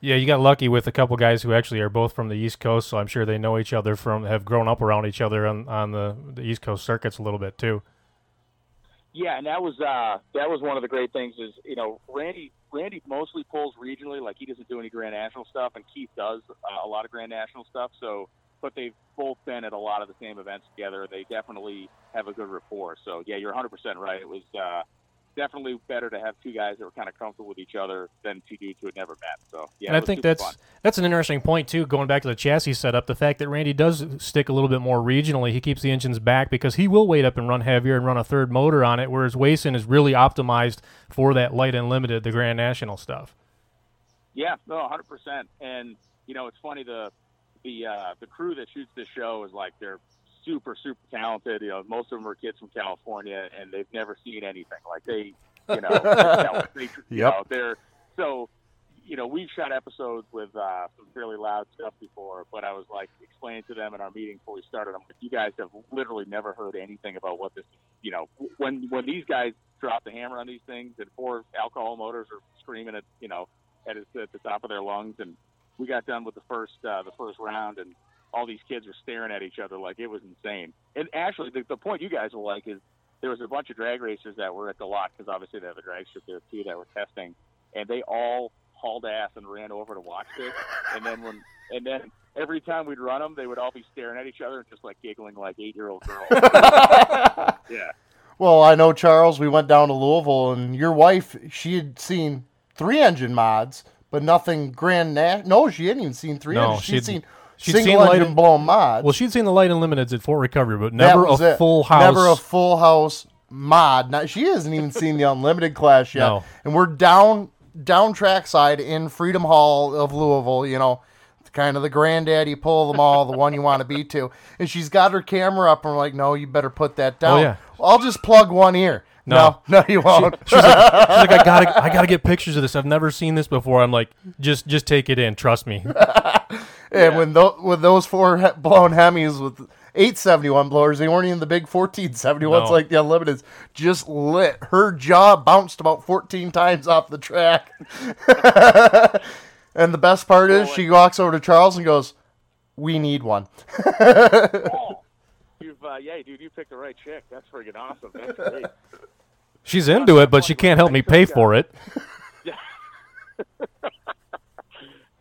Yeah, you got lucky with a couple guys who actually are both from the East Coast, so I'm sure they know each other from have grown up around each other on on the, the East Coast circuits a little bit too. Yeah, and that was uh, that was one of the great things is you know Randy Randy mostly pulls regionally, like he doesn't do any Grand National stuff, and Keith does uh, a lot of Grand National stuff. So, but they've both been at a lot of the same events together. They definitely have a good rapport. So yeah, you're 100 percent right. It was uh, definitely better to have two guys that were kind of comfortable with each other than two dudes who had never met. So yeah, and I think that's fun. that's an interesting point too. Going back to the chassis setup, the fact that Randy does stick a little bit more regionally, he keeps the engines back because he will weight up and run heavier and run a third motor on it, whereas Wason is really optimized for that light and limited, the Grand National stuff. Yeah, no, 100. percent And you know, it's funny the the uh, the crew that shoots this show is like they're super super talented. You know, most of them are kids from California, and they've never seen anything like they, you know, (laughs) they, you Yep. know, they're so. You know, we've shot episodes with uh, some fairly loud stuff before, but I was like explaining to them in our meeting before we started. I'm like, you guys have literally never heard anything about what this. You know, when when these guys drop the hammer on these things, and four alcohol motors are screaming at you know at, at the top of their lungs, and we got done with the first uh, the first round, and all these kids were staring at each other like it was insane. And actually, the, the point you guys will like is there was a bunch of drag racers that were at the lot because obviously they have a drag strip there too that were testing, and they all hauled ass and ran over to watch this. And then when and then every time we'd run them, they would all be staring at each other and just like giggling like eight year old girls. (laughs) yeah. Well, I know Charles. We went down to Louisville, and your wife, she had seen three engine mods, but nothing grand. Na- no, she hadn't even seen three. No, engines. she'd she'd- seen she'd single seen light and- blown mods. Well, she'd seen the light and limiteds at Fort Recovery, but never a it. full house. Never a full house mod. Not, she hasn't even seen the unlimited class yet. No. And we're down down trackside in Freedom Hall of Louisville. You know, kind of the granddaddy pull of them all, the one you want to be to. And she's got her camera up, and we're like, no, you better put that oh, down. Oh, yeah. I'll just plug one ear. No. no, no you won't. She's like, she's like, I (laughs) gotta, I gotta get pictures of this. I've never seen this before. I'm like, just, just take it in. Trust me. (laughs) And when those with those four he- blown Hemis with 871 blowers, they weren't even the big 1471s No. like the Unlimiteds. Just lit. Her jaw bounced about 14 times off the track. (laughs) and the best part is, she walks over to Charles and goes, "We need one." Oh, you've uh, yeah, dude, you picked the right chick. That's freaking awesome. That's great. She's into it, but she can't help me pay for it. (laughs)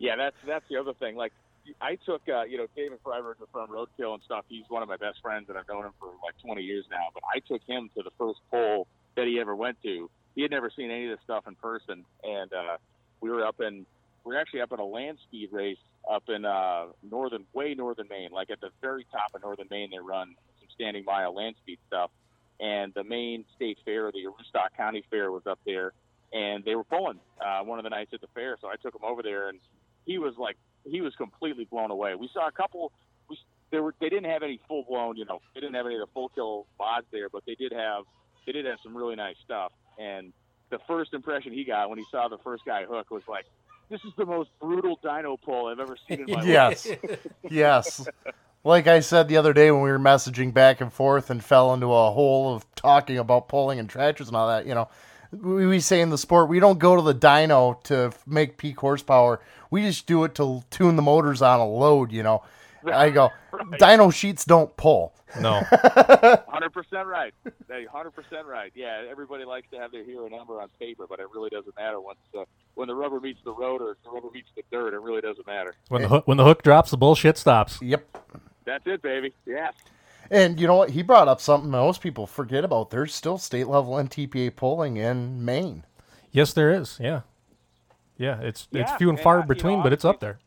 Yeah, that's that's the other thing. Like, I took uh, you know David Freiburger from Roadkill and stuff. He's one of my best friends, and I've known him for like 20 years now. But I took him to the first poll that he ever went to. He had never seen any of this stuff in person, and uh, we were up in we were actually up in a land speed race up in uh, northern, way northern Maine, like at the very top of northern Maine. They run some standing mile land speed stuff, and the Maine State Fair, the Aroostook County Fair, was up there, and they were pulling uh, one of the nights at the fair. So I took him over there, and he was like, he was completely blown away. We saw a couple. We, there were they didn't have any full blown, you know, they didn't have any of the full kill mods there, but they did have they did have some really nice stuff. And the first impression he got when he saw the first guy hook was like, "This is the most brutal dino pull I've ever seen in my (laughs) yes, life." Yes, yes. Like I said the other day when we were messaging back and forth and fell into a hole of talking about pulling and tractors and all that, you know, we, we say in the sport we don't go to the dyno to make peak horsepower. We just do it to tune the motors on a load, you know. I go, (laughs) Right. dyno sheets don't pull. No. (laughs) Hundred percent right. Hundred percent right. Yeah, everybody likes to have their hero number on paper, but it really doesn't matter once uh, when the rubber meets the road or the rubber meets the dirt. It really doesn't matter. When the hook when the hook drops, the bullshit stops. Yep. That's it, baby. Yeah. And you know what? He brought up something most people forget about. There's still state level NTPA polling in Maine. Yes, there is. Yeah. Yeah, it's it's few and and, far uh, you know, between, but it's up there.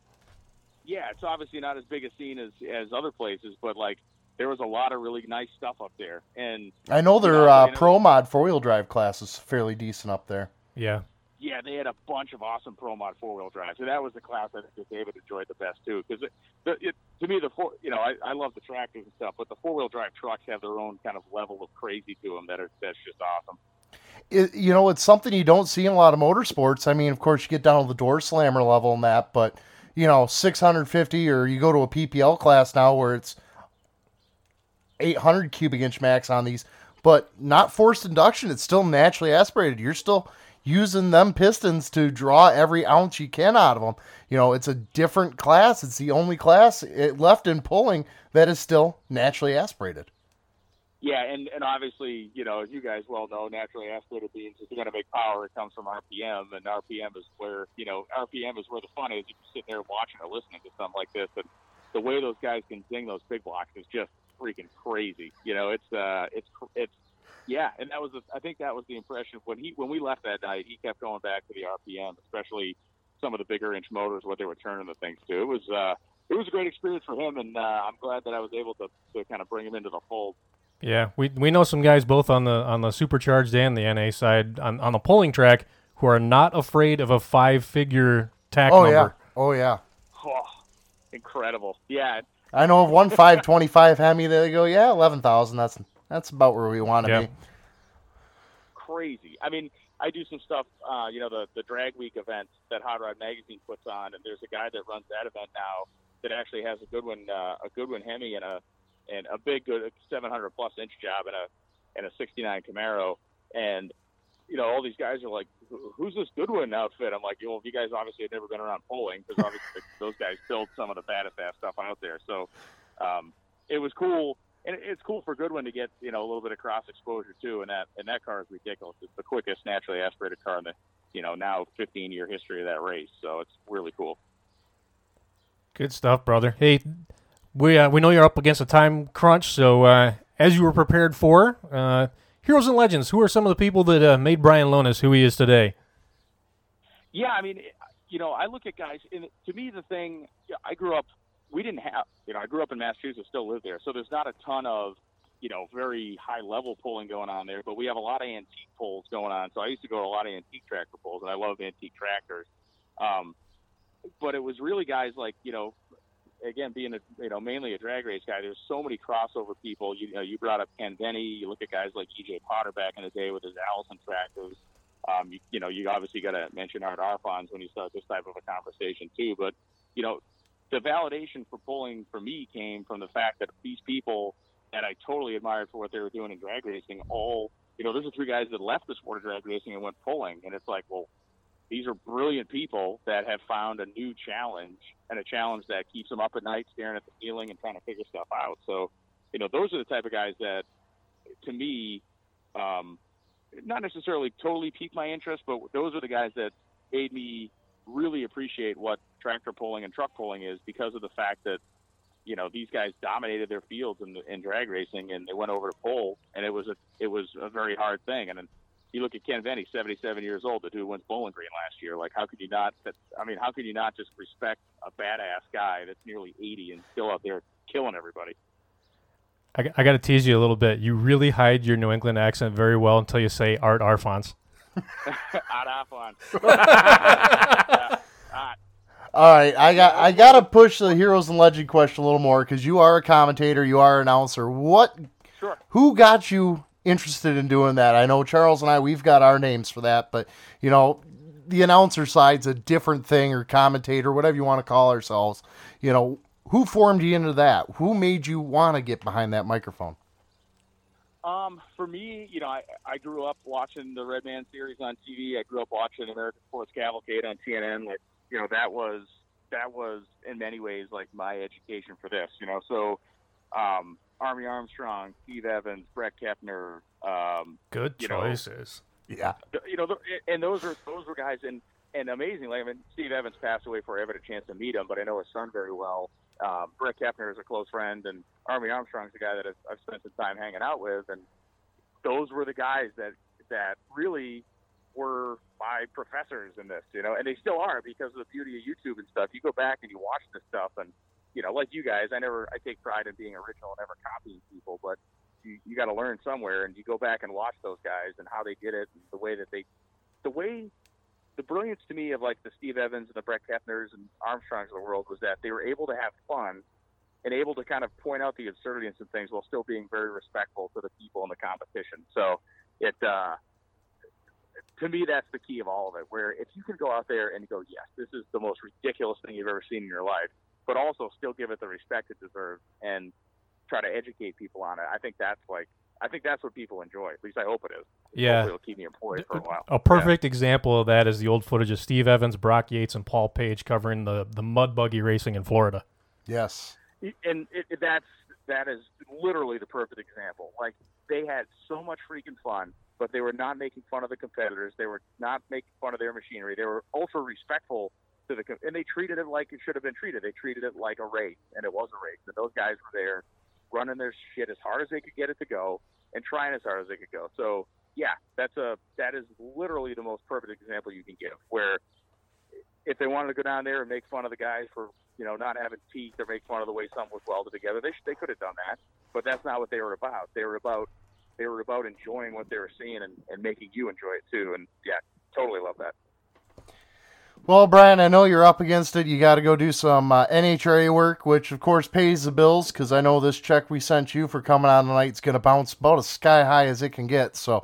Yeah, it's obviously not as big a scene as as other places, but like there was a lot of really nice stuff up there, and I know their know, uh, Pro Mod four wheel drive class is fairly decent up there. Yeah. Yeah, they had a bunch of awesome Pro Mod four wheel drives, and that was the class I think David enjoyed the best too. Because it, it, to me, the four, you know, I, I love the tractors and stuff, but the four wheel drive trucks have their own kind of level of crazy to them that are that's just awesome. It, you know, it's something you don't see in a lot of motorsports. I mean, of course, you get down to the door slammer level and that, but you know, 650 or you go to a PPL class now where it's 800 cubic inch max on these, but not forced induction. It's still naturally aspirated. You're still using them pistons to draw every ounce you can out of them. You know, it's a different class. It's the only class left in pulling that is still naturally aspirated. Yeah, and and obviously, you know, as you guys well know, naturally aspirated beans, if you're going to make power, it comes from RPM, and RPM is where, you know, RPM is where the fun is. If you're sitting there watching or listening to something like this, and the way those guys can zing those big blocks is just freaking crazy. You know, it's uh, it's it's yeah, and that was the, I think that was the impression when he when we left that night. He kept going back to the RPM, especially some of the bigger inch motors, what they were turning the things to. It was uh, it was a great experience for him, and uh, I'm glad that I was able to to kind of bring him into the fold. Yeah, we we know some guys both on the on the supercharged and the NA side on, on the pulling track who are not afraid of a five figure tach Oh number. yeah, oh yeah. Oh, incredible! Yeah, I know of one five twenty five Hemi. That they go, yeah, eleven thousand. That's that's about where we want to Yeah. be. crazy. I mean, I do some stuff, uh, you know, the the drag week event that Hot Rod Magazine puts on, and there's a guy that runs that event now that actually has a Goodwin, uh, a Goodwin Hemi and a and a big good 700 plus inch job and a and a 69 Camaro, and you know, all these guys are like, "Who's this Goodwin outfit?" I'm like, "Well, if you guys obviously have never been around polling because obviously (laughs) those guys build some of the baddest ass stuff out there." So um, it was cool, and it's cool for Goodwin to get you know a little bit of cross exposure too. And that and that car is ridiculous. It's the quickest naturally aspirated car in the you know now 15 year history of that race. So it's really cool. Good stuff, brother. Hey, we uh, we know you're up against a time crunch, so uh, as you were prepared for, uh, heroes and legends. Who are some of the people that uh, made Brian Lohnes who he is today? Yeah, I mean, you know, I look at guys, and to me, the thing, I grew up, we didn't have, you know, I grew up in Massachusetts, still live there, so there's not a ton of, you know, very high level pulling going on there, but we have a lot of antique pulls going on. So I used to go to a lot of antique tractor pulls, and I love antique tractors. Um, but it was really guys like, you know, again, being a, you know, mainly a drag race guy, there's so many crossover people. You, know, you brought up Ken Veney. You look at guys like EJ Potter back in the day with his Allison tractors. Um, you, you know, you obviously got to mention Art Arfons when you start this type of a conversation too. But you know, the validation for pulling for me came from the fact that these people that I totally admired for what they were doing in drag racing, all you know, those are three guys that left the sport of drag racing and went pulling, and it's like, well, these are brilliant people that have found a new challenge and a challenge that keeps them up at night staring at the ceiling and trying to figure stuff out. So, you know, those are the type of guys that, to me, um, not necessarily totally piqued my interest, but those are the guys that made me really appreciate what tractor pulling and truck pulling is because of the fact that you know these guys dominated their fields in, in drag racing and they went over to pull and it was a it was a very hard thing and then you look at Ken Veney, 77 years old, the dude wins Bowling Green last year. Like, how could you not? That, I mean, how could you not just respect a badass guy that's nearly 80 and still out there killing everybody? I got to tease you a little bit. You really hide your New England accent very well until you say Art Arfons. (laughs) Off on. (laughs) (laughs) Yeah. Ah, All right, I got I got to push the heroes and legend question a little more because you are a commentator, you are an announcer. What? Sure. Who got you interested in doing that? I know Charles and I we've got our names for that, but you know the announcer side's a different thing, or commentator, whatever you want to call ourselves. You know, who formed you into that? Who made you want to get behind that microphone? Um, for me, you know, I, I grew up watching the Red Man series on TV. I grew up watching American Sports Cavalcade on TNN. Like, you know, that was that was in many ways like my education for this. You know, so um, Army Armstrong, Steve Evans, Bret Kepner. Um, Good you know, choices. Yeah. you know, and those are those were guys, and and amazingly, I mean, Steve Evans passed away before I ever had a chance to meet him, but I know his son very well. Um, Bret Kepner is a close friend, and Army Armstrong's a guy that I've, I've spent some time hanging out with, and those were the guys that that really were my professors in this, you know, and they still are because of the beauty of YouTube and stuff. You go back and you watch this stuff, and you know, like you guys, I never, I take pride in being original and never copying people, but you, you got to learn somewhere, and you go back and watch those guys and how they did it, and the way that they, the way, the brilliance to me of like the Steve Evans and the Bret Kepners and Armstrongs of the world was that they were able to have fun and able to kind of point out the absurdities and things while still being very respectful to the people in the competition. So it, uh, to me, that's the key of all of it. Where if you can go out there and go, yes, this is the most ridiculous thing you've ever seen in your life, but also still give it the respect it deserves and try to educate people on it. I think that's like, I think that's what people enjoy. At least I hope it is. Yeah. Hopefully it'll keep me employed for a while. A perfect example of that is the old footage of Steve Evans, Brock Yates, and Paul Page covering the, the mud buggy racing in Florida. Yes. and it, it- that's that is literally the perfect example. Like they had so much freaking fun, but they were not making fun of the competitors. They were not making fun of their machinery. They were ultra respectful to the and they treated it like it should have been treated. They treated it like a race, and it was a race. And those guys were there running their shit as hard as they could get it to go and trying as hard as they could go. So yeah, that's a that is literally the most perfect example you can give. Where if they wanted to go down there and make fun of the guys for you know not having teeth or make fun of the way something was welded together, they they could have done that. But that's not what they were about. They were about they were about enjoying what they were seeing and, and making you enjoy it too. And yeah, totally love that. Well, Brian, I know you're up against it. You got to go do some uh, NHRA work, which of course pays the bills because I know this check we sent you for coming on tonight is going to bounce about as sky high as it can get. So,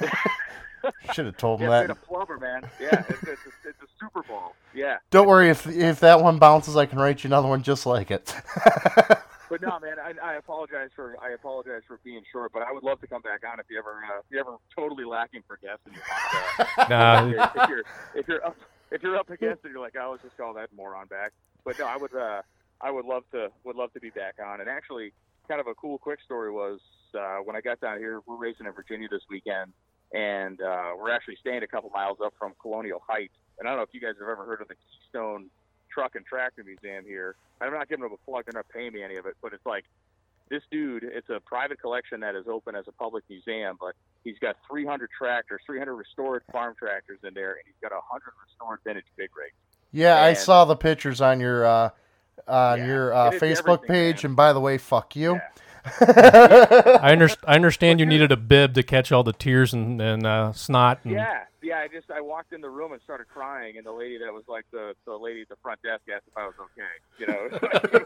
(laughs) should have told him Yeah, that. it's a plumber, man. Yeah, it's, it's, a, it's a Super Bowl. Yeah. Don't worry if if that one bounces, I can write you another one just like it. (laughs) But no, man, I, I apologize for I apologize for being short, but I would love to come back on if you ever uh, if you ever totally lacking for guests and you want to. Nah. if, you're, if you're if you're up if you're up against it, you're like, oh, let's just call that moron back. But no, I would uh, I would love to would love to be back on. And actually, kind of a cool quick story was uh, when I got down here. We're racing in Virginia this weekend, and uh, we're actually staying a couple miles up from Colonial Heights. And I don't know if you guys have ever heard of the Keystone Truck and Tractor Museum here. I'm not giving them a plug; they're not paying me any of it. But it's like this dude. It's a private collection that is open as a public museum, but he's got 300 tractors, 300 restored farm tractors in there, and he's got 100 restored vintage big rigs. yeah, I saw the pictures on your uh, on Yeah, your uh, Facebook everything, page. And by the way, fuck you. I, under- (laughs) I understand you needed a bib to catch all the tears and, and uh, snot. And, Yeah, yeah. I just I walked in the room and started crying, and the lady that was like the the lady at the front desk asked if I was okay. You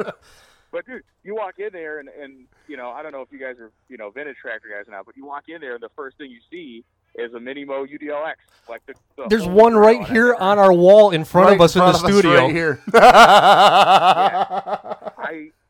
know. (laughs) but dude, you walk in there and and you know I don't know if you guys are you know vintage tractor guys now, but you walk in there and the first thing you see is a Mini Mo UDLX. Like the, the There's one right and I here on our wall in front Right of us in the front of us studio. right here. (laughs) I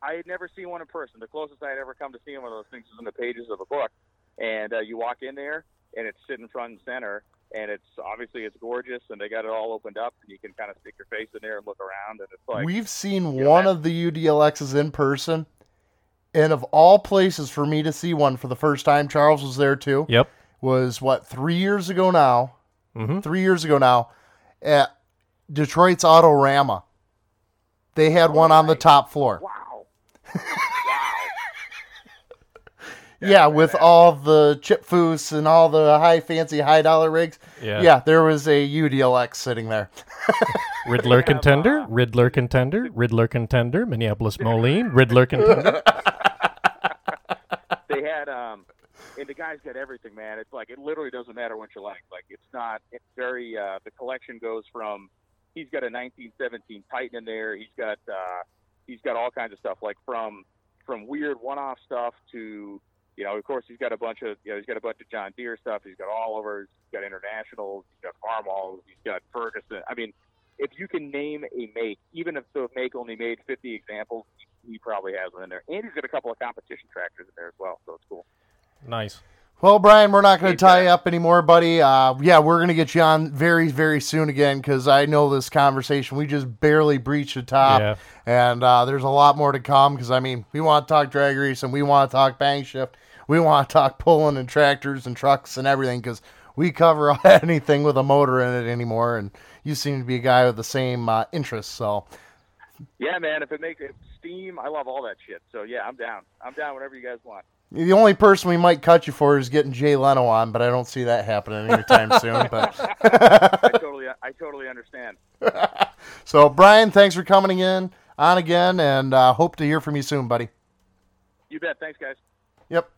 I had never seen one in person. The closest I had ever come to seeing one of those things was in the pages of a book. And uh, you walk in there, and it's sitting front and center, and it's obviously it's gorgeous, and they got it all opened up, and you can kind of stick your face in there and look around, and it's like We've seen you know, one of the UDLXs in person, and of all places for me to see one for the first time, Charles was there too. Yep. Was what three years ago now? Mhm. Three years ago now, at Detroit's Autorama. They had one on the top floor. wow, (laughs) Yeah, with all the Chip Foose and all the high fancy high dollar rigs. Yeah. yeah, there was a UDLX sitting there. (laughs) Ridler contender, uh, Ridler contender, Ridler contender, Minneapolis Moline, Ridler contender. (laughs) they had um, and the guy's got everything, man. It's like it literally doesn't matter what you like. Like it's not. It's very. Uh, the collection goes from. He's got a 1917 Titan in there. He's got. Uh, he's got all kinds of stuff, like from from weird one-off stuff to. You know, of course, he's got a bunch of, you know, he's got a bunch of John Deere stuff. He's got Olivers, he's got Internationals, he's got Farmalls, he's got Ferguson. I mean, if you can name a make, even if the make only made 50 examples, he probably has one in there. And he's got a couple of competition tractors in there as well, so it's cool. nice. Well, Brian, we're not going to tie you up anymore, buddy. Uh, yeah, we're going to get you on very, very soon again because I know this conversation. We just barely breached the top, Yeah. and uh, there's a lot more to come. Because I mean, we want to talk drag race and we want to talk BangShift, we want to talk pulling and tractors and trucks and everything. Because we cover (laughs) anything with a motor in it anymore, and you seem to be a guy with the same uh, interests. So, Yeah, man. If it makes it steam, I love all that shit. So yeah, I'm down. I'm down whenever you guys want. the only person we might cut you for is getting Jay Leno on, but I don't see that happening anytime (laughs) soon. But. I totally, I totally understand. (laughs) So, Brian, thanks for coming in on again, and uh, hope to hear from you soon, buddy. You bet. Thanks, guys. Yep.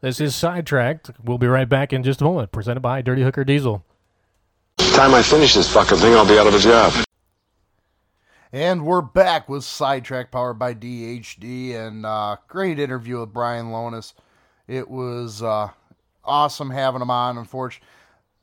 This is Sidetracked. We'll be right back in just a moment. Presented by Dirty Hooker Diesel. Time I finish this fucking thing, I'll be out of a job. And we're back with Sidetrack powered by DHD, and uh, great interview with Brian Lohnes. It was uh, awesome having him on. Unfortunately,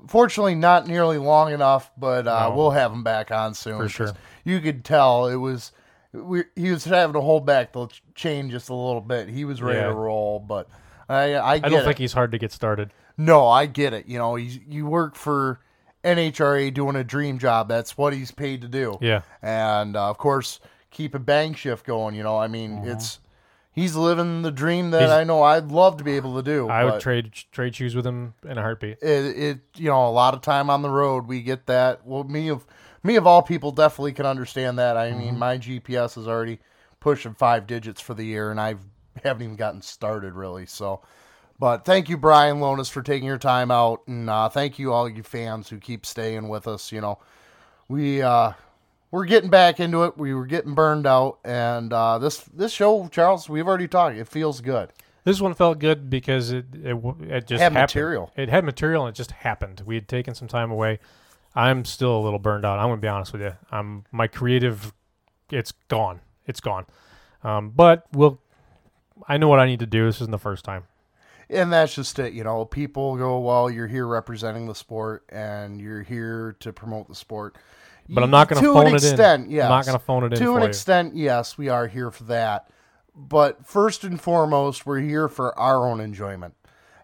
Fortunately, not nearly long enough, but uh, No. we'll have him back on soon. For sure. You could tell it was we, he was having to hold back the chain just a little bit. He was ready Yeah. to roll, but I I, I don't it. think he's hard to get started. No, I get it. You know, he's you work for NHRA doing a dream job. That's what he's paid to do. Yeah. And uh, of course, keep a BangShift going. You know, I mean, it's he's living the dream that Mm-hmm. He's- I know I'd love to be able to do. I would trade trade shoes with him in a heartbeat. it, it you know a lot of time on the road we get that. Well, me of me of all people definitely can understand that. I Mm-hmm. mean, my GPS is already pushing five digits for the year, and I (laughs) haven't even gotten started really. So. But thank you, Brian Lohnes, for taking your time out, and uh, thank you all you fans who keep staying with us. You know, we uh, we're getting back into it. We were getting burned out, and uh, this this show, Charles, we've already talked. It feels good. This one felt good because it it, it just Had happened. material. It had material and it just happened. We had taken some time away. I'm still a little burned out. I'm gonna be honest with you. I'm my creative. It's gone. It's gone. Um, but we'll. I know what I need to do. This isn't the first time. And that's just it, you know. People go, "Well, you're here representing the sport, and you're here to promote the sport." But I'm not gonna to phone an it in. extent, I'm not gonna phone it in To an you. extent, yes, we are here for that. But first and foremost, we're here for our own enjoyment.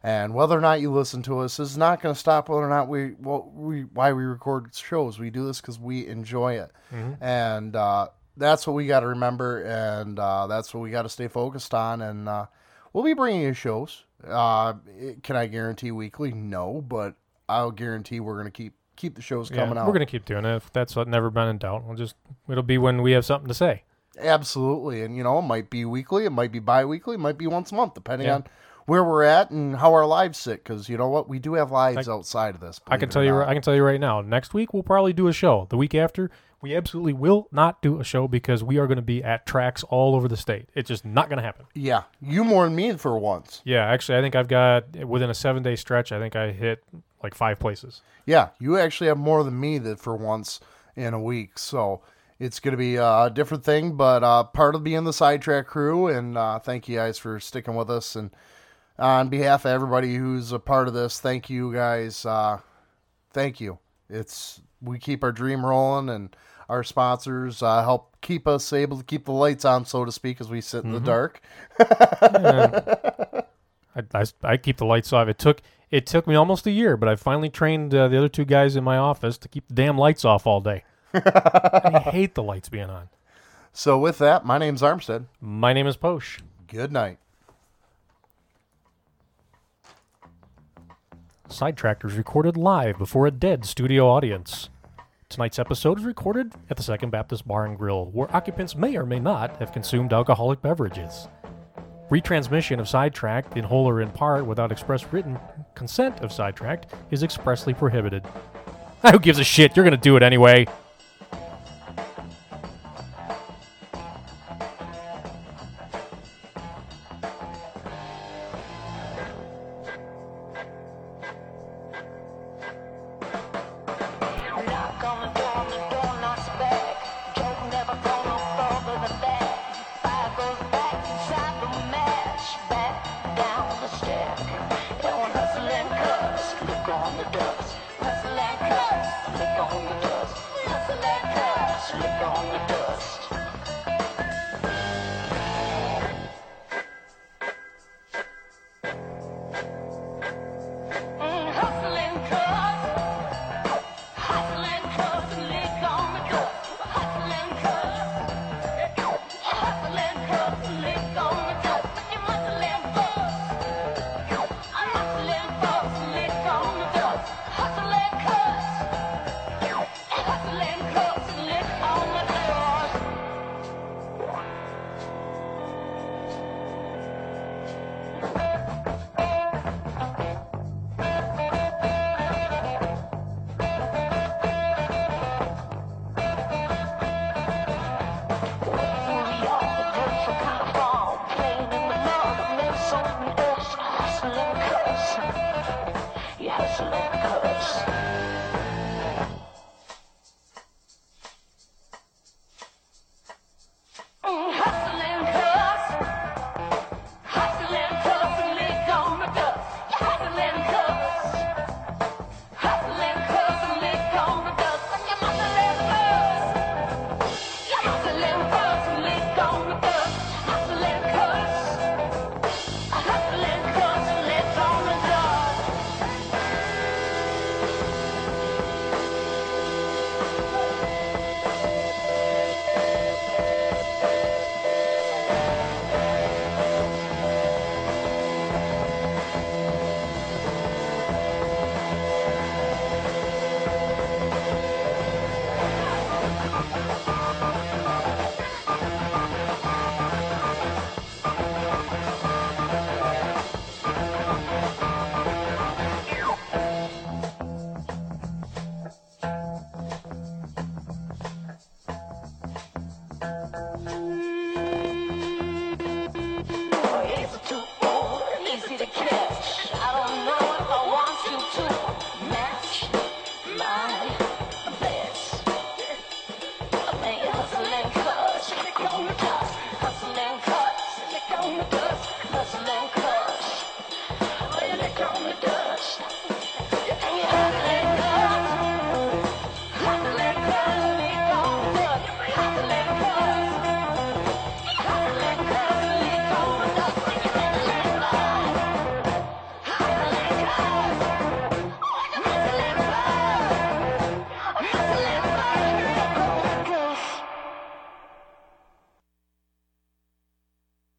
And whether or not you listen to us is not going to stop whether or not we, what we why we record shows. We do this because we enjoy it, Mm-hmm. and uh, that's what we got to remember, and uh, that's what we got to stay focused on. And uh, we'll be bringing you shows. Uh, it- can I guarantee weekly? No, but I'll guarantee we're going to keep keep the shows Yeah, coming out. We're gonna keep doing it. If that's never been in doubt. We'll just. It'll be when we have something to say. Absolutely. And, you know, it might be weekly, it might be bi weekly, it might be once a month, depending Yeah. on where we're at and how our lives sit. Because, you know what? We do have lives I- outside of this. I can tell you. I can tell you right now. Next week we'll probably do a show. The week after we absolutely will not do a show because we are going to be at tracks all over the state. It's just not going to happen. Yeah. You more than me for once. Yeah, actually, I think I've got within a seven day stretch. I think I hit like five places. Yeah. You actually have more than me that for once in a week. So it's going to be a different thing, but uh, part of being the sidetrack crew. And uh, thank you guys for sticking with us. And on behalf of everybody who's a part of this, thank you guys. Uh, thank you. It's we keep our dream rolling, and our sponsors uh, help keep us able to keep the lights on, so to speak, as we sit in the dark. (laughs) I, I, I keep the lights off. It took it took me almost a year, but I finally trained uh, the other two guys in my office to keep the damn lights off all day. (laughs) I hate the lights being on. So with that, my name's Armstead. My name is Posh. Good night. Sidetracked was recorded live before a dead studio audience. Tonight's episode is recorded at the Second Baptist Bar and Grill, where occupants may or may not have consumed alcoholic beverages. Retransmission of Sidetracked in whole or in part without express written consent of Sidetracked is expressly prohibited. (laughs) Who gives a shit? You're gonna do it anyway.